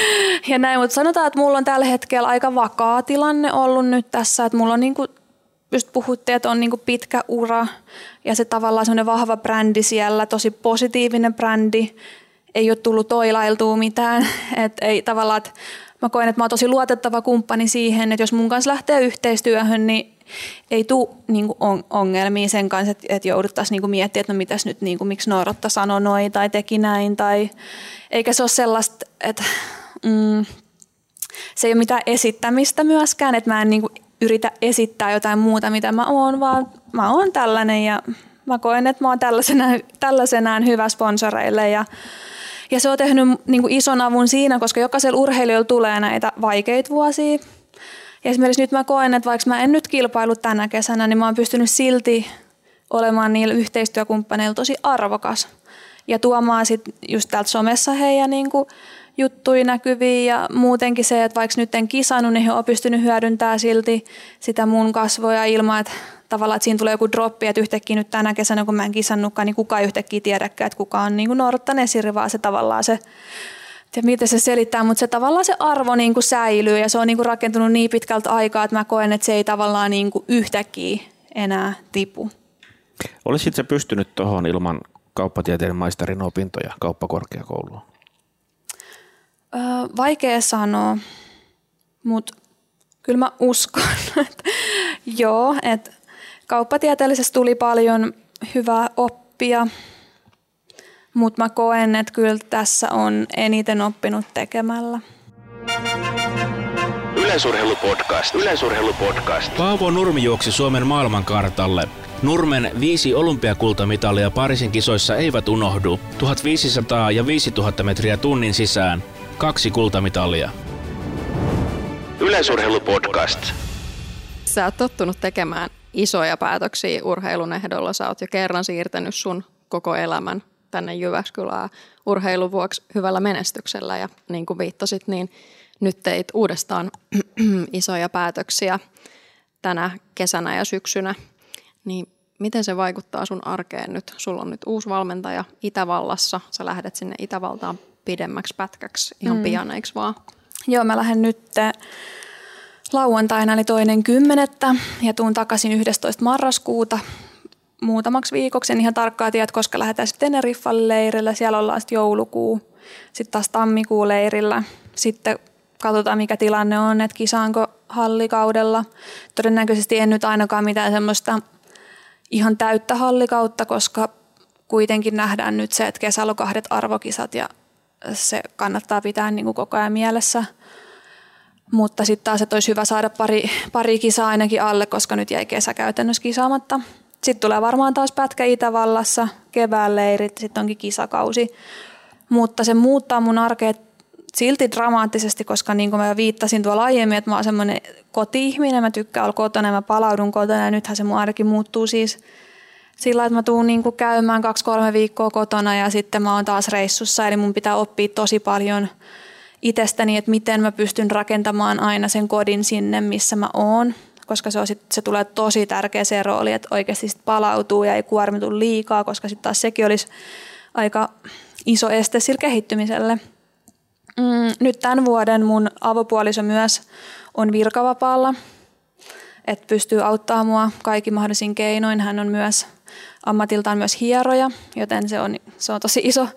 ja näin, mutta sanotaan, että mulla on tällä hetkellä aika vakaa tilanne ollut nyt tässä, että mulla on niinku just puhuttiin, että on niinku pitkä ura ja se tavallaan semmoinen vahva brändi siellä, tosi positiivinen brändi. Ei ole tullut toilailtua mitään. Et ei tavallaan, että mä koen, että mä oon tosi luotettava kumppani siihen, että jos mun kanssa lähtee yhteistyöhön, niin ei tule niin on, ongelmia sen kanssa, että, että jouduttaisiin niin miettimään, että no mitäs nyt, niin kuin, miksi Noorotta sanoi noin tai teki näin. Tai, eikä se ole sellaista, että mm, se ei ole mitään esittämistä myöskään, että mä en niin kuin, yritä esittää jotain muuta, mitä mä oon, vaan mä oon tällainen ja mä koen, että mä oon tällaisenään, tällaisenään hyvä sponsoreille ja ja se on tehnyt niin kuin ison avun siinä, koska jokaisella urheilijalla tulee näitä vaikeita vuosia. Ja esimerkiksi nyt mä koen, että vaikka mä en nyt kilpailu tänä kesänä, niin mä oon pystynyt silti olemaan niillä yhteistyökumppaneilla tosi arvokas. Ja tuomaan sitten just täältä somessa heidän niin kuin juttui näkyviin ja muutenkin se, että vaikka nyt en kisannut, niin he on pystynyt hyödyntämään silti sitä mun kasvoja ilman, että tavallaan, että siinä tulee joku droppi, että yhtäkkiä nyt tänä kesänä, kun mä en kisannutkaan, niin kukaan ei yhtäkkiä tiedäkään, että kuka on niin Nortan esiri, vaan se tavallaan se ja miten se selittää, mutta se tavallaan se arvo niin kuin säilyy ja se on niin kuin rakentunut niin pitkältä aikaa, että mä koen, että se ei tavallaan niin kuin yhtäkkiä enää tipu. Olisit se pystynyt tuohon ilman kauppatieteen maisterin opintoja kauppakorkeakouluun? Öö, vaikea sanoa, mutta kyllä mä uskon, että joo, että kauppatieteellisessä tuli paljon hyvää oppia, mutta mä koen, että kyllä tässä on eniten oppinut tekemällä. Yleisurheilupodcast. Yleisurheilupodcast. Paavo Nurmi juoksi Suomen maailmankartalle. Nurmen viisi olympiakultamitalia Pariisin kisoissa eivät unohdu. 1500 ja 5000 metriä tunnin sisään. Kaksi kultamitalia. Yleisurheilupodcast. Sä oot tottunut tekemään isoja päätöksiä urheilun ehdolla. Sä oot jo kerran siirtänyt sun koko elämän tänne Jyväskylään urheilun vuoksi hyvällä menestyksellä. Ja niin kuin viittasit, niin nyt teit uudestaan isoja päätöksiä tänä kesänä ja syksynä. Niin miten se vaikuttaa sun arkeen nyt? Sulla on nyt uusi valmentaja Itävallassa. Sä lähdet sinne Itävaltaan pidemmäksi pätkäksi ihan mm. pian, eikö vaan? Joo, mä lähden nyt lauantaina eli toinen kymmenettä ja tuun takaisin 11. marraskuuta muutamaksi viikoksi. En ihan tarkkaa tiedä, koska lähdetään sitten Teneriffalle leirillä. Siellä ollaan sitten joulukuu, sitten taas tammikuu leirillä. Sitten katsotaan, mikä tilanne on, että kisaanko hallikaudella. Todennäköisesti en nyt ainakaan mitään semmoista ihan täyttä hallikautta, koska kuitenkin nähdään nyt se, että kesällä on kahdet arvokisat ja se kannattaa pitää niin kuin koko ajan mielessä. Mutta sitten taas, että olisi hyvä saada pari, pari kisaa ainakin alle, koska nyt jäi kesä käytännössä kisaamatta. Sitten tulee varmaan taas pätkä Itävallassa, kevään leirit, sitten onkin kisakausi. Mutta se muuttaa mun arkea silti dramaattisesti, koska niin kuin mä viittasin tuolla aiemmin, että mä oon semmoinen koti-ihminen, mä tykkään olla kotona ja mä palaudun kotona ja nythän se mun arki muuttuu siis sillä, että mä tuun niin kuin käymään kaksi-kolme viikkoa kotona ja sitten mä oon taas reissussa, eli mun pitää oppia tosi paljon itsestäni, että miten mä pystyn rakentamaan aina sen kodin sinne, missä mä oon koska se, on sit, se tulee tosi tärkeä se rooli, että oikeasti sit palautuu ja ei kuormitu liikaa, koska sitten taas sekin olisi aika iso este sillä kehittymiselle. Mm, nyt tämän vuoden mun avopuoliso myös on virkavapaalla, että pystyy auttamaan mua kaikki mahdollisin keinoin. Hän on myös ammatiltaan myös hieroja, joten se on, se on tosi iso,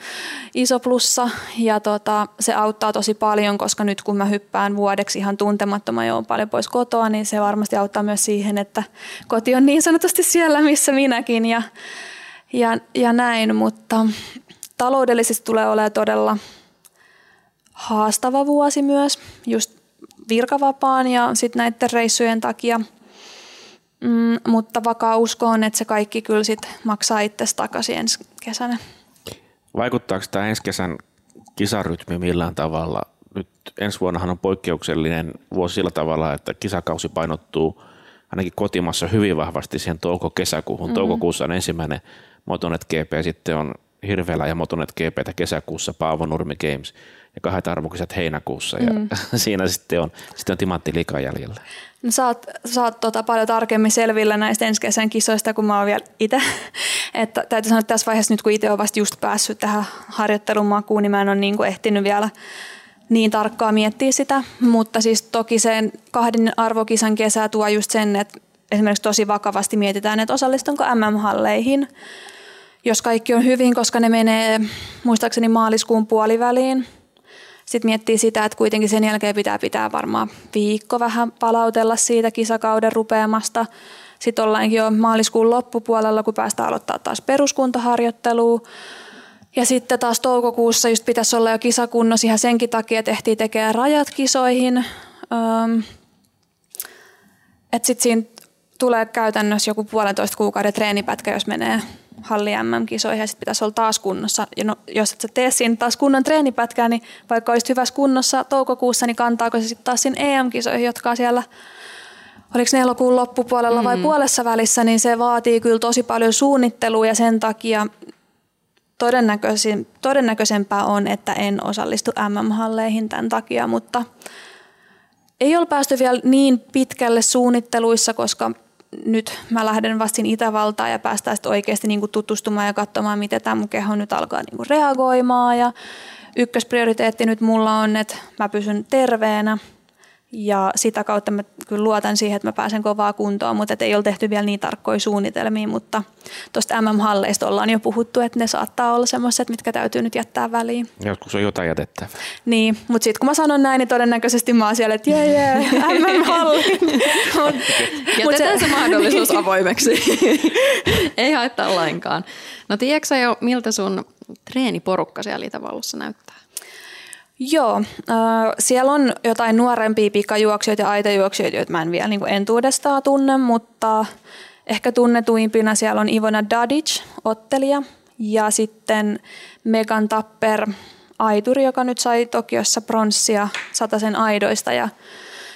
iso plussa. Ja tota, se auttaa tosi paljon, koska nyt kun mä hyppään vuodeksi ihan tuntemattoman ja on paljon pois kotoa, niin se varmasti auttaa myös siihen, että koti on niin sanotusti siellä, missä minäkin ja, ja, ja näin, mutta taloudellisesti tulee olemaan todella haastava vuosi myös, just virkavapaan ja sitten näiden reissujen takia – Mm, mutta vakaa usko on, että se kaikki kyllä sit maksaa itse takaisin ensi kesänä. Vaikuttaako tämä ensi kesän kisarytmi millään tavalla? Nyt ensi vuonnahan on poikkeuksellinen vuosi sillä tavalla, että kisakausi painottuu ainakin kotimassa hyvin vahvasti siihen touko-kesäkuuhun. Mm-hmm. Toukokuussa on ensimmäinen Motonet GP, sitten on Hirvelä ja Motonet GP kesäkuussa Paavo Nurmi Games ja kahdet arvokisat heinäkuussa ja mm. siinä sitten on, sitten on timantti liikaa jäljellä. No, sä oot, sä oot tota paljon tarkemmin selvillä näistä ensi kesän kisoista kuin mä oon vielä itse. Että täytyy sanoa, että tässä vaiheessa nyt kun itse olen vasta just päässyt tähän harjoittelun makuun, niin mä en ole niin kuin ehtinyt vielä niin tarkkaa miettiä sitä. Mutta siis toki sen kahden arvokisan kesä tuo just sen, että esimerkiksi tosi vakavasti mietitään, että osallistunko MM-halleihin, jos kaikki on hyvin, koska ne menee muistaakseni maaliskuun puoliväliin – Sitten miettii sitä, että kuitenkin sen jälkeen pitää pitää varmaan viikko vähän palautella siitä kisakauden rupeamasta. Sitten ollaankin jo maaliskuun loppupuolella, kun päästään aloittaa taas peruskuntaharjoittelua. Ja sitten taas toukokuussa just pitäisi olla jo kisakunnossa ihan senkin takia, että ehtii tekemään rajat kisoihin. Että sitten siinä tulee käytännössä joku puolentoista kuukauden treenipätkä, jos menee halli MM-kisoihin ja sitten pitäisi olla taas kunnossa. Ja no, jos et sä tee siinä taas kunnon treenipätkää, niin vaikka olisit hyvässä kunnossa toukokuussa, niin kantaako se sitten taas sinne EM-kisoihin, jotka on siellä oliko ne elokuun loppupuolella vai mm. puolessa välissä, niin se vaatii kyllä tosi paljon suunnittelua ja sen takia todennäköisin, todennäköisempää on, että en osallistu MM-halleihin tämän takia, mutta ei ole päästy vielä niin pitkälle suunnitteluissa, koska nyt mä lähden vastin Itävaltaan ja päästään sitten oikeasti niinku tutustumaan ja katsomaan, miten tämä mun keho nyt alkaa niinku reagoimaan. Ja ykkösprioriteetti nyt mulla on, että mä pysyn terveenä ja sitä kautta mä kyllä luotan siihen, että mä pääsen kovaa kuntoon, mutta ei ole tehty vielä niin tarkkoja suunnitelmia, mutta tuosta MM-halleista ollaan jo puhuttu, että ne saattaa olla semmoiset, mitkä täytyy nyt jättää väliin. Joskus on jotain jätettävää. Niin, mutta sitten kun mä sanon näin, niin todennäköisesti mä oon siellä, että jee jee, MM-halli. Jätetään se mahdollisuus avoimeksi. ei haittaa lainkaan. No tiedätkö jo, miltä sun treeniporukka siellä Itävallassa näyttää? Joo, siellä on jotain nuorempia pikajuoksijoita ja aitajuoksijoita, joita mä en vielä niin entuudestaan tunne, mutta ehkä tunnetuimpina siellä on Ivona Dadic, ottelija, ja sitten Megan Tapper, aituri, joka nyt sai Tokiossa pronssia sataisen aidoista. Ja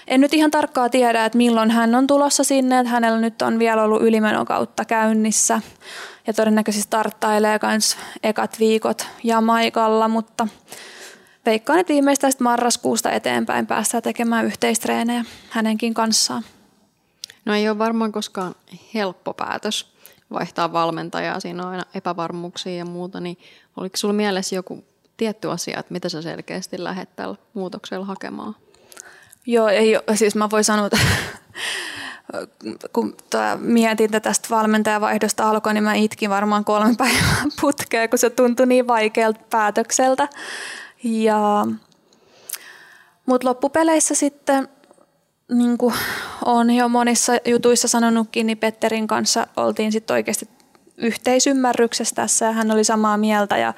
en nyt ihan tarkkaa tiedä, että milloin hän on tulossa sinne, että hänellä nyt on vielä ollut ylimenokautta käynnissä ja todennäköisesti starttailee myös ekat viikot Jamaikalla, mutta veikkaan, että viimeistään marraskuusta eteenpäin päästään tekemään yhteistreenejä hänenkin kanssaan. No ei ole varmaan koskaan helppo päätös vaihtaa valmentajaa, siinä on aina epävarmuuksia ja muuta, niin oliko sinulla mielessä joku tietty asia, että mitä sä selkeästi lähdet tällä muutoksella hakemaan? Joo, ei, siis mä voin sanoa, että kun mietin että tästä valmentajavaihdosta alkoi, niin mä itkin varmaan kolme päivää putkea, kun se tuntui niin vaikealta päätökseltä. Ja, mutta loppupeleissä sitten, niin kuin olen jo monissa jutuissa sanonutkin, niin Petterin kanssa oltiin sitten oikeasti yhteisymmärryksessä tässä ja hän oli samaa mieltä ja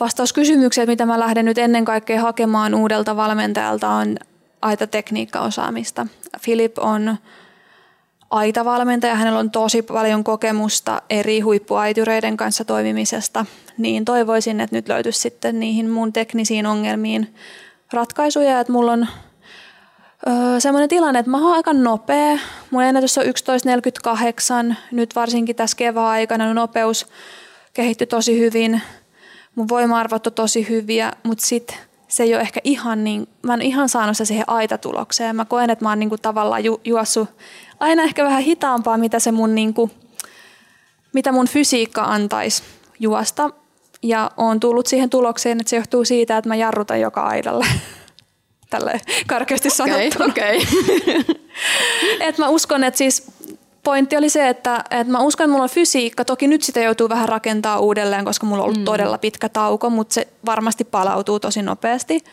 vastaus kysymykseen, mitä mä lähden nyt ennen kaikkea hakemaan uudelta valmentajalta on aita tekniikkaosaamista. Filip on aitavalmentaja, hänellä on tosi paljon kokemusta eri huippuaitureiden kanssa toimimisesta, niin toivoisin, että nyt löytyisi sitten niihin mun teknisiin ongelmiin ratkaisuja, että mulla on öö, semmoinen tilanne, että mä oon aika nopea. Mun ennätys on 11.48, nyt varsinkin tässä kevään aikana nopeus kehittyi tosi hyvin, mun voima-arvot on tosi hyviä, mutta sitten se ei ole ehkä ihan niin, mä en ihan saanut se siihen aitatulokseen. Mä koen, että mä oon niinku tavallaan ju, juossut aina ehkä vähän hitaampaa, mitä se mun niinku, mitä mun fysiikka antaisi juosta. Ja on tullut siihen tulokseen, että se johtuu siitä, että mä jarrutan joka aidalle. Tälle karkeasti sanottuna. Okei, okay. Et mä uskon, että siis pointti oli se, että, että mä uskon, että mulla on fysiikka. Toki nyt sitä joutuu vähän rakentaa uudelleen, koska mulla on ollut mm. todella pitkä tauko, mutta se varmasti palautuu tosi nopeasti.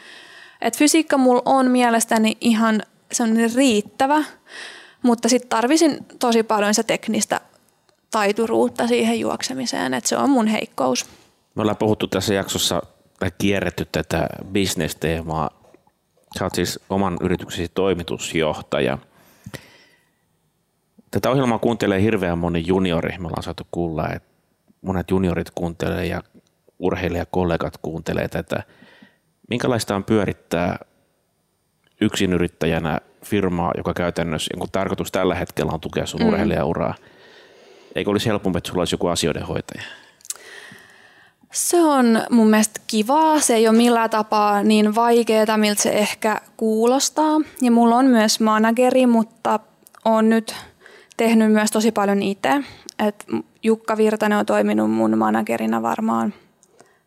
Et fysiikka mulla on mielestäni ihan semmoinen riittävä, mutta sitten tarvisin tosi paljon sitä teknistä taituruutta siihen juoksemiseen, että se on mun heikkous. Me ollaan puhuttu tässä jaksossa tai kierretty tätä bisnesteemaa. Sä oot siis oman yrityksesi toimitusjohtaja – Tätä ohjelmaa kuuntelee hirveän moni juniori. Me ollaan saatu kuulla, että monet juniorit kuuntelee ja urheilijakollegat kuuntelee tätä. Minkälaista on pyörittää yksinyrittäjänä firmaa, joka käytännössä, jonka tarkoitus tällä hetkellä on tukea sun mm. urheilijauraa. Eikö olisi helpompi, että sulla olisi joku asioiden hoitaja? Se on mun mielestä kivaa. Se ei ole millään tapaa niin vaikeaa, miltä se ehkä kuulostaa. Ja mulla on myös manageri, mutta on nyt tehnyt myös tosi paljon itse. Et Jukka Virtanen on toiminut mun managerina varmaan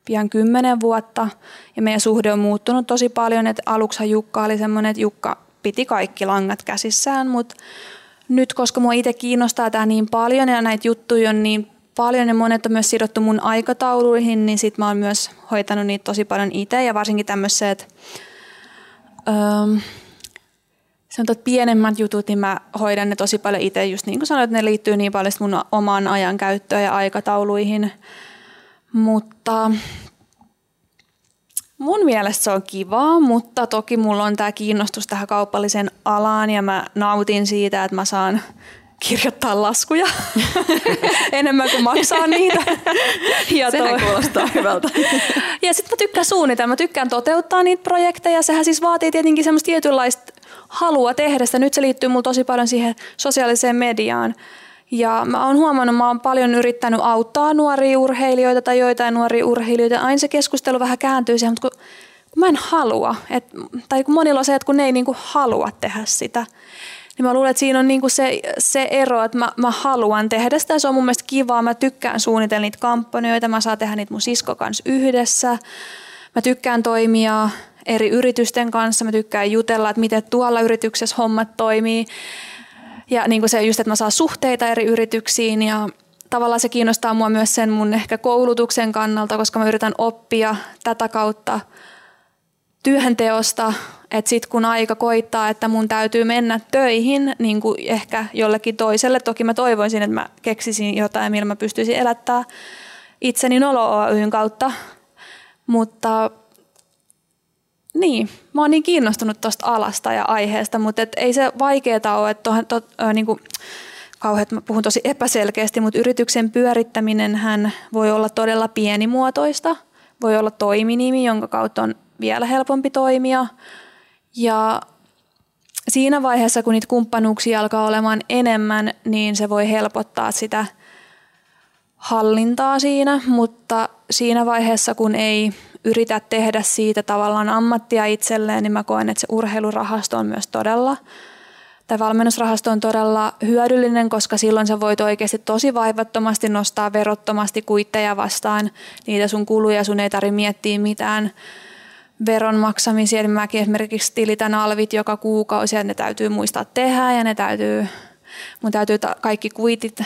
pian kymmenen vuotta ja meidän suhde on muuttunut tosi paljon. Et aluksi Jukka oli semmoinen, että Jukka piti kaikki langat käsissään, mutta nyt koska mua itse kiinnostaa tämä niin paljon ja näitä juttuja on niin paljon ja monet on myös sidottu mun aikatauluihin, niin sit mä oon myös hoitanut niitä tosi paljon itse ja varsinkin tämmöiset öö, sanotaan, että pienemmät jutut, niin mä hoidan ne tosi paljon itse. Just niin kuin sanoit, ne liittyy niin paljon mun omaan ajan käyttöön ja aikatauluihin. Mutta mun mielestä se on kivaa, mutta toki mulla on tämä kiinnostus tähän kaupalliseen alaan ja mä nautin siitä, että mä saan kirjoittaa laskuja enemmän kuin maksaa niitä. Ja Sehän toi... kuulostaa hyvältä. ja sitten mä tykkään suunnitella, mä tykkään toteuttaa niitä projekteja. Sehän siis vaatii tietenkin semmoista tietynlaista halua tehdä sitä. Nyt se liittyy mulla tosi paljon siihen sosiaaliseen mediaan. Ja mä oon huomannut, mä oon paljon yrittänyt auttaa nuoria urheilijoita tai joitain nuoria urheilijoita. Aina se keskustelu vähän kääntyy siihen, mutta kun, kun mä en halua, et, tai kun monilla on se, että kun ne ei niinku halua tehdä sitä, niin mä luulen, että siinä on niinku se, se ero, että mä, mä haluan tehdä sitä. Se on mun mielestä kivaa. Mä tykkään suunnitella niitä kampanjoita. Mä saan tehdä niitä mun sisko kanssa yhdessä. Mä tykkään toimia eri yritysten kanssa. Mä tykkään jutella, että miten tuolla yrityksessä hommat toimii. Ja niin kuin se just, että mä saan suhteita eri yrityksiin ja tavallaan se kiinnostaa mua myös sen mun ehkä koulutuksen kannalta, koska mä yritän oppia tätä kautta työhönteosta, että sitten kun aika koittaa, että mun täytyy mennä töihin niin kuin ehkä jollekin toiselle, toki mä toivoisin, että mä keksisin jotain, millä mä pystyisin elättää itseni Nolo Oyn kautta, mutta niin, mä oon niin kiinnostunut tuosta alasta ja aiheesta, mutta et ei se vaikeaa ole, että tohan, to, ö, niin kuin, kauheat, mä puhun tosi epäselkeästi, mutta yrityksen pyörittäminen hän voi olla todella pienimuotoista. Voi olla toiminimi, jonka kautta on vielä helpompi toimia. Ja siinä vaiheessa, kun niitä kumppanuuksia alkaa olemaan enemmän, niin se voi helpottaa sitä hallintaa siinä, mutta siinä vaiheessa, kun ei yritä tehdä siitä tavallaan ammattia itselleen, niin mä koen, että se urheilurahasto on myös todella, tai valmennusrahasto on todella hyödyllinen, koska silloin sä voit oikeasti tosi vaivattomasti nostaa verottomasti kuitteja vastaan niitä sun kuluja, sun ei tarvitse miettiä mitään veron maksamisia. Eli mäkin esimerkiksi tilitän alvit joka kuukausi ja ne täytyy muistaa tehdä ja ne täytyy, mun täytyy ta- kaikki kuitit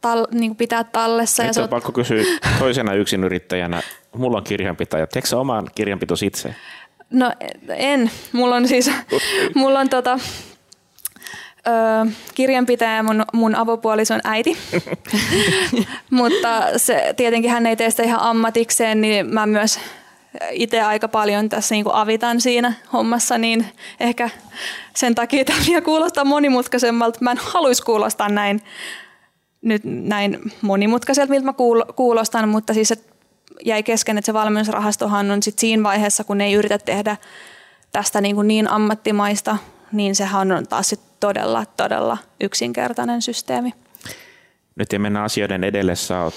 tal, niin pitää tallessa. Nyt ja on pakko kysyä toisena yksinyrittäjänä. Mulla on kirjanpitäjä. Teekö sä oman kirjanpitos itse? No en. Mulla on siis, mulla on tota, ö, kirjanpitäjä mun, mun avopuolison äiti. Mutta se, tietenkin hän ei tee sitä ihan ammatikseen, niin mä myös itse aika paljon tässä niin kuin avitan siinä hommassa, niin ehkä sen takia tämä kuulostaa monimutkaisemmalta. Mä en haluaisi kuulostaa näin nyt näin monimutkaiselta, miltä mä kuulostan, mutta siis että jäi kesken, että se valmennusrahastohan on sit siinä vaiheessa, kun ei yritä tehdä tästä niin, kuin niin ammattimaista, niin sehän on taas sit todella, todella yksinkertainen systeemi. Nyt ei mennä asioiden edelle, sä oot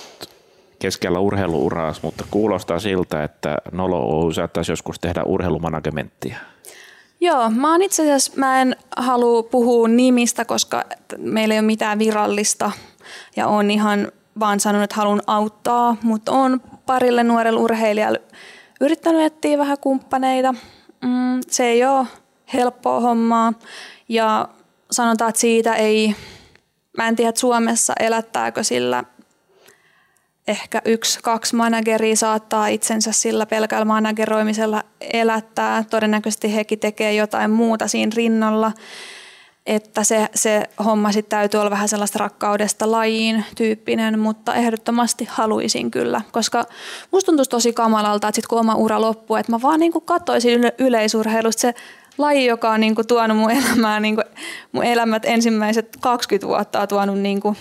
keskellä urheiluuraas, mutta kuulostaa siltä, että Nolo Oy saattaisi joskus tehdä urheilumanagementtia. Joo, mä oon itse asiassa, mä en halua puhua nimistä, koska meillä ei ole mitään virallista ja on ihan vaan sanonut, että haluan auttaa, mutta on parille nuorelle urheilijalle yrittänyt etsiä vähän kumppaneita. Mm, se ei ole helppoa hommaa ja sanotaan, että siitä ei, mä en tiedä, että Suomessa elättääkö sillä ehkä yksi, kaksi manageria saattaa itsensä sillä pelkällä manageroimisella elättää. Todennäköisesti hekin tekee jotain muuta siinä rinnalla että se, se homma sitten täytyy olla vähän sellaista rakkaudesta lajiin tyyppinen, mutta ehdottomasti haluaisin kyllä, koska musta tuntuisi tosi kamalalta, että sitten kun oma ura loppuu, että mä vaan niinku katsoisin yle- yleisurheilusta se laji, joka on niinku tuonut mun elämään, niinku, mun elämät ensimmäiset 20 vuotta on tuonut niinku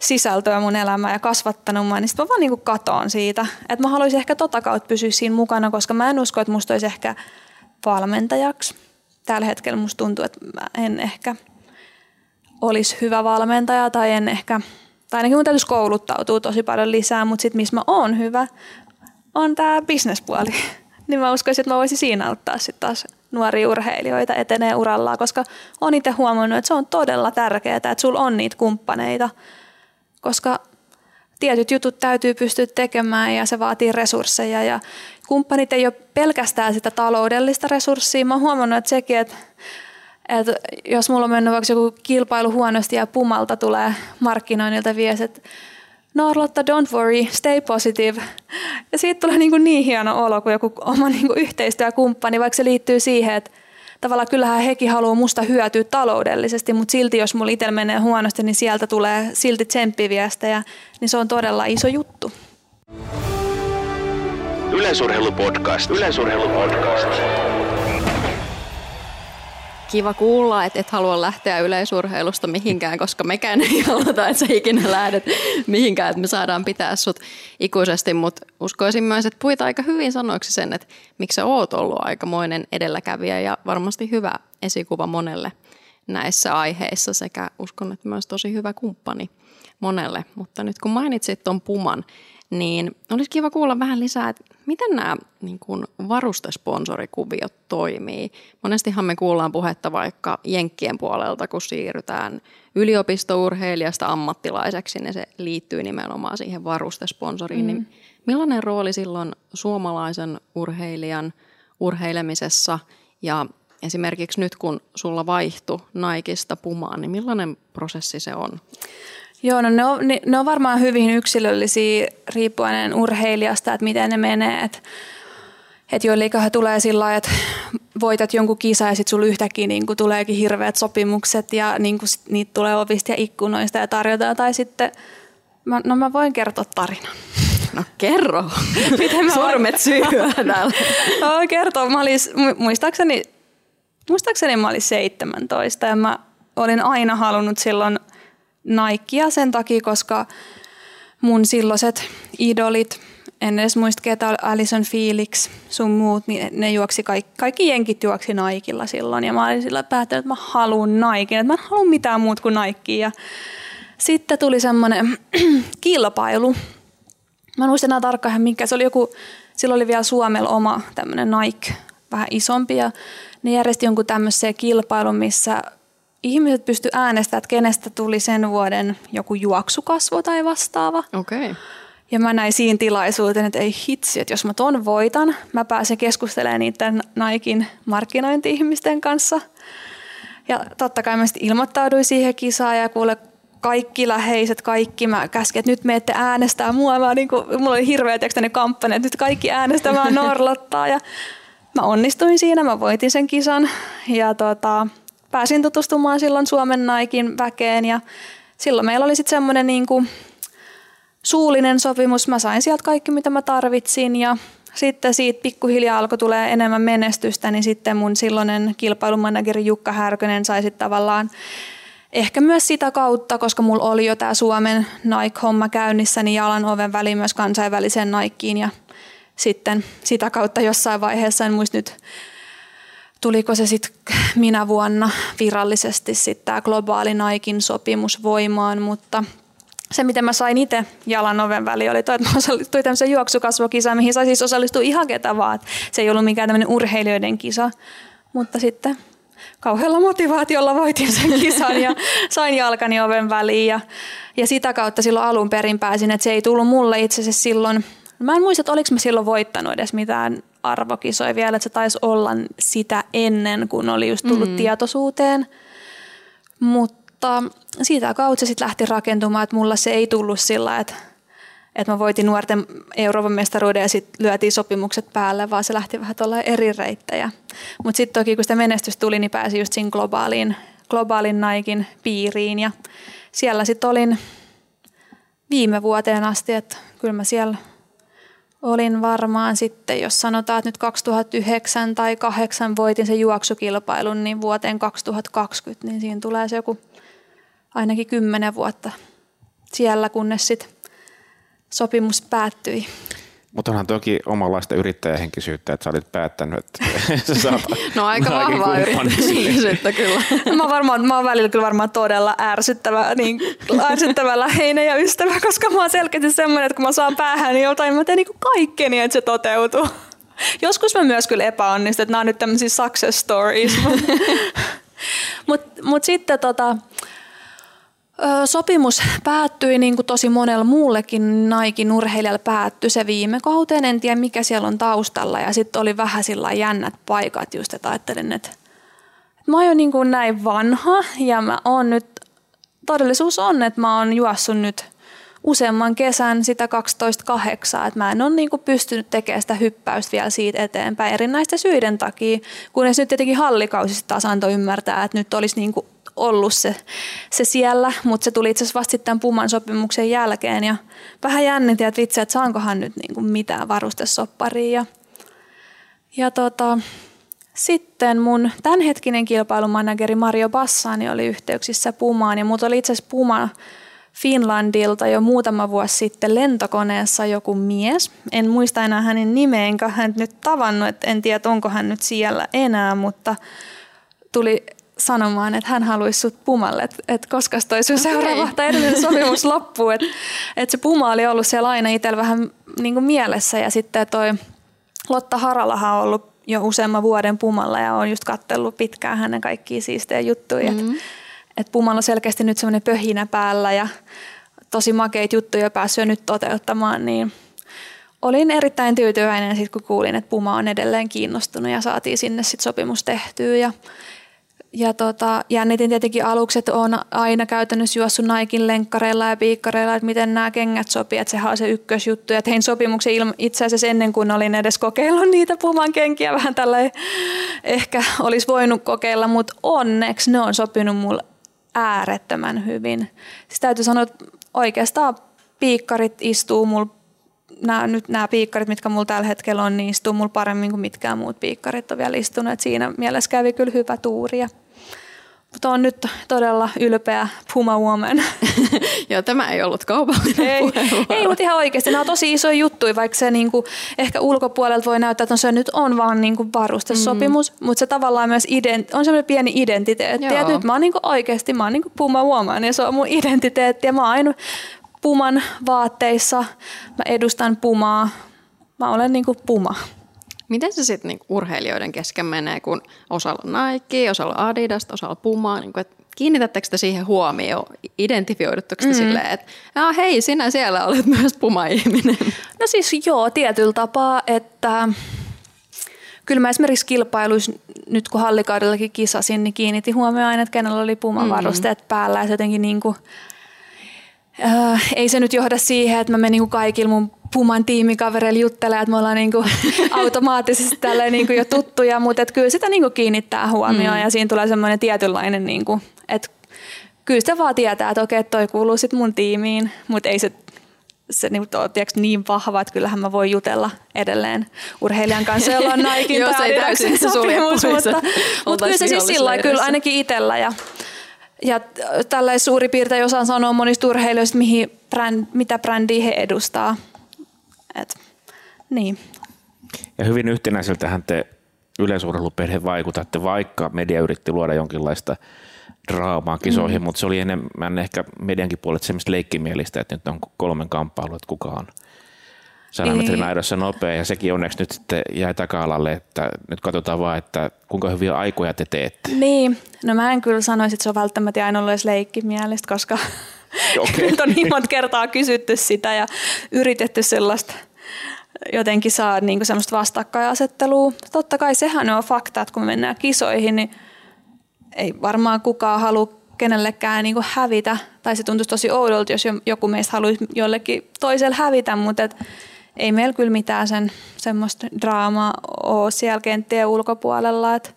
sisältöä mun elämään ja kasvattanut mua, niin sitten mä vaan niinku katoon siitä. Että mä haluaisin ehkä tota kautta pysyä siinä mukana, koska mä en usko, että musta olisi ehkä valmentajaksi tällä hetkellä musta tuntuu, että mä en ehkä olisi hyvä valmentaja tai en ehkä, tai ainakin mun täytyisi kouluttautua tosi paljon lisää, mutta sitten missä mä oon hyvä, on tämä bisnespuoli. niin mä uskoisin, että mä voisin siinä auttaa sitten taas nuoria urheilijoita etenee urallaan, koska on itse huomannut, että se on todella tärkeää, että sulla on niitä kumppaneita, koska tietyt jutut täytyy pystyä tekemään ja se vaatii resursseja ja kumppanit ei ole pelkästään sitä taloudellista resurssia. Mä oon huomannut, että sekin, että, että jos mulla on mennyt vaikka joku kilpailu huonosti ja pumalta tulee markkinoinnilta vies, että Norlotta, don't worry, stay positive. Ja siitä tulee niin, kuin niin hieno olo kuin joku oma niin kuin yhteistyökumppani, vaikka se liittyy siihen, että tavallaan kyllähän hekin haluaa musta hyötyä taloudellisesti, mutta silti jos mulla itsellä menee huonosti, niin sieltä tulee silti tsemppiviestejä, niin se on todella iso juttu. Yleisurheilupodcast. Yleisurheilupodcast. Kiva kuulla, että et halua lähteä yleisurheilusta mihinkään, koska mekään ei haluta, että sä ikinä lähdet mihinkään, että me saadaan pitää sut ikuisesti, mutta uskoisin myös, että puhuit aika hyvin sanoiksi sen, että miksi sä oot ollut aikamoinen edelläkävijä ja varmasti hyvä esikuva monelle näissä aiheissa sekä uskon, että myös tosi hyvä kumppani monelle. Mutta nyt kun mainitsit tuon Puman, niin olisi kiva kuulla vähän lisää, että miten nämä niin kuin varustesponsorikuviot toimii. Monestihan me kuullaan puhetta vaikka Jenkkien puolelta, kun siirrytään yliopistourheilijasta ammattilaiseksi, niin se liittyy nimenomaan siihen varustesponsoriin. Niin mm. Niin millainen rooli silloin suomalaisen urheilijan urheilemisessa ja esimerkiksi nyt kun sulla vaihtui Naikista Pumaan, niin millainen prosessi se on? Joo, no ne on, ne, ne on varmaan hyvin yksilöllisiä riippuen urheilijasta, että miten ne menee. Että et joilleikahan tulee sillä lailla, että voitat jonkun kisa ja sitten sulla yhtäkkiä niin tuleekin hirveät sopimukset ja niin kuin niitä tulee ovista ja ikkunoista ja tarjotaan. Tai sitten, mä, no mä voin kertoa tarinan. No kerro. Miten mä Sormet syyhyä täällä. no kertoa. Mä olin, muistaakseni, muistaakseni mä olin 17 ja mä olin aina halunnut silloin – Nikea sen takia, koska mun silloiset idolit, en edes muista ketä Alison Felix, sun muut, niin ne juoksi, kaikki, kaikki jenkit juoksi Naikilla silloin. Ja mä olin sillä päättänyt, että mä haluan Naikin, että mä en halua mitään muut kuin Nike. Ja sitten tuli semmoinen kilpailu. Mä en muista enää tarkkaan mikä. Se oli joku, silloin oli vielä Suomella oma tämmöinen Nike, vähän isompi. Ja ne järjesti jonkun tämmöisen kilpailun, missä ihmiset pysty äänestämään, että kenestä tuli sen vuoden joku juoksukasvo tai vastaava. Okay. Ja mä näin siinä tilaisuuteen, että ei hitsi, että jos mä ton voitan, mä pääsen keskustelemaan niiden Naikin markkinointi-ihmisten kanssa. Ja totta kai mä sitten ilmoittauduin siihen kisaan ja kuule kaikki läheiset, kaikki mä käsken, että nyt me ette äänestää mua. Mä niin kuin, mulla oli hirveä tekstinen kampanja, että nyt kaikki äänestämään Norlottaa ja mä onnistuin siinä, mä voitin sen kisan. Ja tota, pääsin tutustumaan silloin Suomen Naikin väkeen ja silloin meillä oli sitten semmoinen niin kuin suullinen sopimus. Mä sain sieltä kaikki, mitä mä tarvitsin ja sitten siitä pikkuhiljaa alkoi tulee enemmän menestystä, niin sitten mun silloinen kilpailumanageri Jukka Härkönen sai sitten tavallaan ehkä myös sitä kautta, koska mulla oli jo tämä Suomen Nike-homma käynnissä, niin jalan oven väliin myös kansainväliseen Nikeen ja sitten sitä kautta jossain vaiheessa, en muista nyt tuliko se sitten minä vuonna virallisesti sitten tämä globaali Naikin sopimus voimaan, mutta se, miten mä sain itse jalan oven väliin, oli toi, että mä osallistuin tämmöiseen juoksukasvokisaan, mihin sai siis osallistua ihan ketä vaan. Se ei ollut mikään tämmöinen urheilijoiden kisa, mutta sitten kauhealla motivaatiolla voitin sen kisan ja sain jalkani oven väliin ja, ja sitä kautta silloin alun perin pääsin, että se ei tullut mulle itse asiassa silloin, mä en muista, että oliko mä silloin voittanut edes mitään arvokisoi vielä, että se taisi olla sitä ennen, kun oli just tullut mm. tietoisuuteen. Mutta siitä kautta se sitten lähti rakentumaan, että mulla se ei tullut sillä, että, että mä voitin nuorten Euroopan mestaruuden ja sitten lyötiin sopimukset päälle, vaan se lähti vähän tuolla eri reittejä. Mutta sitten toki kun sitä menestys tuli, niin pääsi just siinä globaaliin, globaalin Naikin piiriin ja siellä sitten olin viime vuoteen asti, että kyllä mä siellä – olin varmaan sitten, jos sanotaan, että nyt 2009 tai 2008 voitin sen juoksukilpailun, niin vuoteen 2020, niin siinä tulee se joku ainakin kymmenen vuotta siellä, kunnes sitten sopimus päättyi. Mutta onhan toki omanlaista yrittäjähenkisyyttä, että sä olit päättänyt, että sä saat No aika vahvaa yrittäjähenkisyyttä kyllä. mä, oon varmaan, mä oon välillä kyllä varmaan todella ärsyttävä, niin, ärsyttävä läheinen ja ystävä, koska mä oon selkeästi semmoinen, että kun mä saan päähän niin jotain, mä teen niin kaikkeni, että se toteutuu. Joskus mä myös kyllä epäonnistun, että nämä on nyt tämmöisiä success stories. Mutta mut sitten tota, Sopimus päättyi niin kuin tosi monella muullekin Naikin urheilijalle päättyi se viime kauteen. En tiedä mikä siellä on taustalla. Ja sitten oli vähän sillä jännät paikat just, että ajattelin, että, mä oon niin kuin näin vanha. Ja mä oon nyt, todellisuus on, että mä oon juossut nyt useamman kesän sitä 12.8, että mä en ole niin kuin pystynyt tekemään sitä hyppäystä vielä siitä eteenpäin erinäisten syiden takia, kunnes nyt tietenkin hallikausi taas antoi ymmärtää, että nyt olisi niin kuin ollut se, se siellä, mutta se tuli itse asiassa vasta sitten Puman sopimuksen jälkeen ja vähän jännitin, että vitsi, että saankohan nyt niin kuin mitään varustesopparia ja, ja tota, sitten mun tämänhetkinen kilpailumanageri Mario Bassani oli yhteyksissä Pumaan ja mut oli itse asiassa Puma Finlandilta jo muutama vuosi sitten lentokoneessa joku mies. En muista enää hänen nimeä, hän nyt tavannut, en tiedä onko hän nyt siellä enää, mutta tuli sanomaan, että hän haluaisi sut Pumalle, että, että koska toi sun seuraava tai edellinen sopimus loppuu. Että, että se Puma oli ollut siellä aina itsellä vähän niin kuin mielessä ja sitten toi Lotta Haralahan on ollut jo useamman vuoden Pumalla ja on just kattellut pitkään hänen kaikkia siistejä juttuja. Mm-hmm. Että et Pumalla on selkeästi nyt semmoinen pöhinä päällä ja tosi makeita juttuja päässyt nyt toteuttamaan, niin olin erittäin tyytyväinen sit, kun kuulin, että Puma on edelleen kiinnostunut ja saatiin sinne sit sopimus tehtyä. Ja ja tota, jännitin tietenkin aluksi, että olen aina käytännössä juossut Naikin lenkkareilla ja piikkareilla, että miten nämä kengät sopii, että sehän on se ykkösjuttu. Ja tein sopimuksen ilma, itse asiassa ennen kuin olin edes kokeillut niitä puman kenkiä, vähän tällä ehkä olisi voinut kokeilla, mutta onneksi ne on sopinut mulle äärettömän hyvin. Siis täytyy sanoa, että oikeastaan piikkarit istuu mulla nämä, nyt nämä piikkarit, mitkä mulla tällä hetkellä on, niin istuu mulla paremmin kuin mitkään muut piikkarit on vielä istunut. Et siinä mielessä kävi kyllä hyvä tuuri. Mutta on nyt todella ylpeä Puma Woman. Joo, tämä ei ollut kaupallinen Ei, ei mutta ihan oikeasti. Nämä on tosi iso juttu, vaikka se niinku, ehkä ulkopuolelta voi näyttää, että no se nyt on vaan niinku varustesopimus, mm. mutta se tavallaan myös ident, on semmoinen pieni identiteetti. Joo. Ja nyt mä oon niinku oikeasti, mä oon niinku Puma Woman ja se on mun identiteetti ja mä oon aina Puman vaatteissa, mä edustan Pumaa, mä olen niinku Puma. Miten se sitten niinku urheilijoiden kesken menee, kun osalla on Nike, osalla Adidas, osalla Pumaa, niinku, et kiinnitättekö te siihen huomioon, identifioidutteko te mm. silleen, että hei, sinä siellä olet myös Puma-ihminen? No siis joo, tietyllä tapaa, että kyllä mä esimerkiksi kilpailuissa, nyt kun hallikaudellakin kisasin, niin kiinnitin huomioon aina, että kenellä oli Puma-varusteet mm. päällä ja se jotenkin niin kuin – äh, ei se nyt johda siihen, että mä menen niin kaikilla mun Puman tiimikavereilla juttelemaan, että me ollaan niin kuin automaattisesti tälleen niin kuin jo tuttuja, mutta että kyllä sitä niin kuin kiinnittää huomioon mm. ja siinä tulee semmoinen tietynlainen, niin kuin, että kyllä sitä vaan tietää, että okei, toi kuuluu sitten mun tiimiin, mutta ei se se niin, ole niin vahva, että kyllähän mä voin jutella edelleen urheilijan kanssa, jolla on Naikin Joo, se ei täysin sopimus, mutta, mutta kyllä se siis sillä kyllä ainakin itsellä ja ja äh, tällä suuri piirtein osaan sanoa monista urheilijoista, mihin bränd, mitä brändiä he edustaa. Et, niin. Ja hyvin yhtenäiseltähän te yleisurheiluperhe vaikutatte, vaikka media yritti luoda jonkinlaista draamaa kisoihin, mm. mutta se oli enemmän ehkä mediankin puolet semmoista leikkimielistä, että nyt on kolmen kamppailu, että kuka on – 100 metrin aidossa nopea ja sekin onneksi nyt sitten jäi taka-alalle, että nyt katsotaan vaan, että kuinka hyviä aikoja te teette. Niin, no mä en kyllä sanoisi, että se on välttämättä aina ollut edes leikkimielistä, koska okay. nyt on niin monta kertaa kysytty sitä ja yritetty sellaista jotenkin saa niin kuin semmoista vastakkainasettelua. Totta kai sehän on fakta, että kun me mennään kisoihin, niin ei varmaan kukaan halua kenellekään niin kuin hävitä. Tai se tuntuisi tosi oudolta, jos joku meistä haluaisi jollekin toiselle hävitä, mutta et ei meillä kyllä mitään sen semmoista draamaa ole siellä kenttien ulkopuolella. Et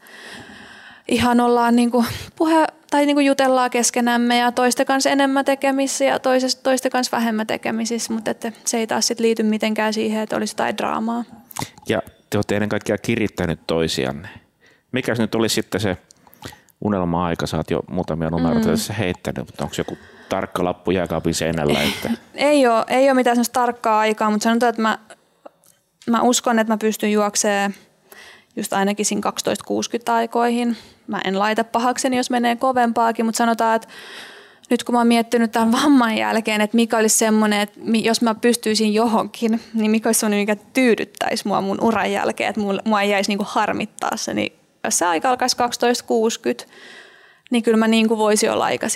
ihan ollaan niinku puhe, tai niinku jutellaan keskenämme ja toisten kanssa enemmän tekemisissä ja toisesta, toisten kanssa vähemmän tekemisissä, mutta että se ei taas sit liity mitenkään siihen, että olisi jotain draamaa. Ja te olette ennen kaikkea kirittänyt toisianne. Mikä nyt olisi sitten se unelma-aika? Sä oot jo muutamia numeroita mm. tässä heittänyt, mutta onko joku tarkka lappu jääkaapin seinällä? Että... ei, ole, ei ole mitään sellaista tarkkaa aikaa, mutta sanotaan, että mä, mä uskon, että mä pystyn juoksemaan just ainakin siinä 1260 aikoihin. Mä en laita pahakseni, jos menee kovempaakin, mutta sanotaan, että nyt kun mä oon miettinyt tämän vamman jälkeen, että mikä olisi semmoinen, että jos mä pystyisin johonkin, niin mikä olisi semmoinen, mikä tyydyttäisi mua mun uran jälkeen, että mua ei jäisi niinku harmittaa se, niin jos se aika alkaisi 12.60, niin kyllä mä niin kuin voisin olla aika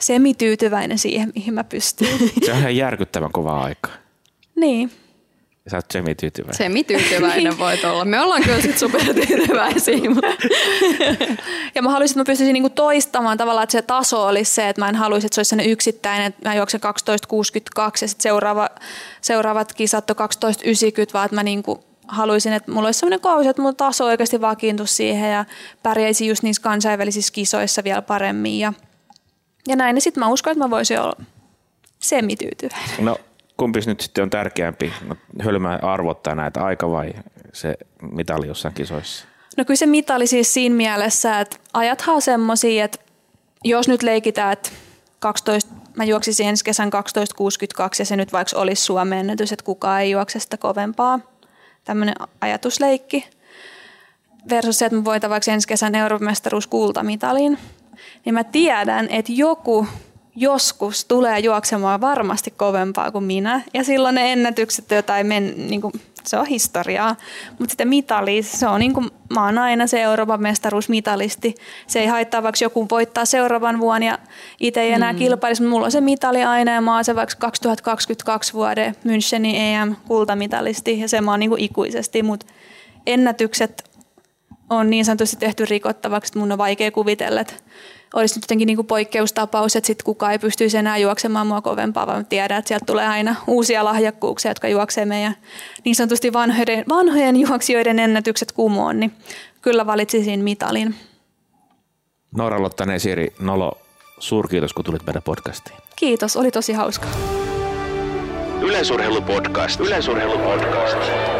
semityytyväinen siihen, mihin mä pystyn. Se on ihan järkyttävän kova aika. Niin. Sä oot semityytyväinen. Semityytyväinen voit olla. Me ollaan kyllä sit supertyytyväisiä, mutta Ja mä haluaisin, että mä pystyisin niinku toistamaan tavallaan, että se taso olisi se, että mä en haluaisi, että se olisi sellainen yksittäinen, että mä juoksen 12.62 ja sitten seuraava, seuraavat kisat on 12.90, vaan että mä niinku haluaisin, että mulla olisi sellainen kausi, että mulla taso oikeasti vakiintuisi siihen ja pärjäisi just niissä kansainvälisissä kisoissa vielä paremmin. Ja, ja näin, ja sitten mä uskon, että mä voisin olla semityytyväinen. No kumpi nyt sitten on tärkeämpi? No, hölmää arvottaa näitä aika vai se mitali jossain kisoissa? No kyllä se mitali siis siinä mielessä, että ajathan on semmosia, että jos nyt leikitään, että 12, mä juoksisin ensi kesän 12.62 ja se nyt vaikka olisi Suomen ennätys, että kukaan ei juokse sitä kovempaa. Tämmöinen ajatusleikki. Versus se, että mä voitan vaikka ensi kesän Euroopan mestaruus kultamitalin. Niin mä tiedän, että joku joskus tulee juoksemaan varmasti kovempaa kuin minä. Ja silloin ne ennätykset jotain men, niin kuin, se on historiaa. Mutta sitten mitali, se on niin kuin, mä oon aina se Euroopan mestaruusmitalisti. Se ei haittaa, vaikka joku voittaa seuraavan vuonna ja itse ei enää mm. kilpailisi, mulla on se mitali aina ja mä oon se vaikka 2022 vuoden Münchenin EM-kultamitalisti ja se mä oon niin kuin ikuisesti, mutta ennätykset on niin sanotusti tehty rikottavaksi, että mun on vaikea kuvitella, että olisi nyt jotenkin niin kuin poikkeustapaus, että sitten kukaan ei pystyisi enää juoksemaan mua kovempaa, vaan tiedän, että sieltä tulee aina uusia lahjakkuuksia, jotka juoksee meidän niin sanotusti vanhojen, vanhojen juoksijoiden ennätykset kumoon, niin kyllä valitsisin mitalin. Noora-Lotta Nesiri, Nolo, suurkiitos kun tulit meidän podcastiin. Kiitos, oli tosi hauska. Yleisurheilupodcast. Yleisurheilupodcast.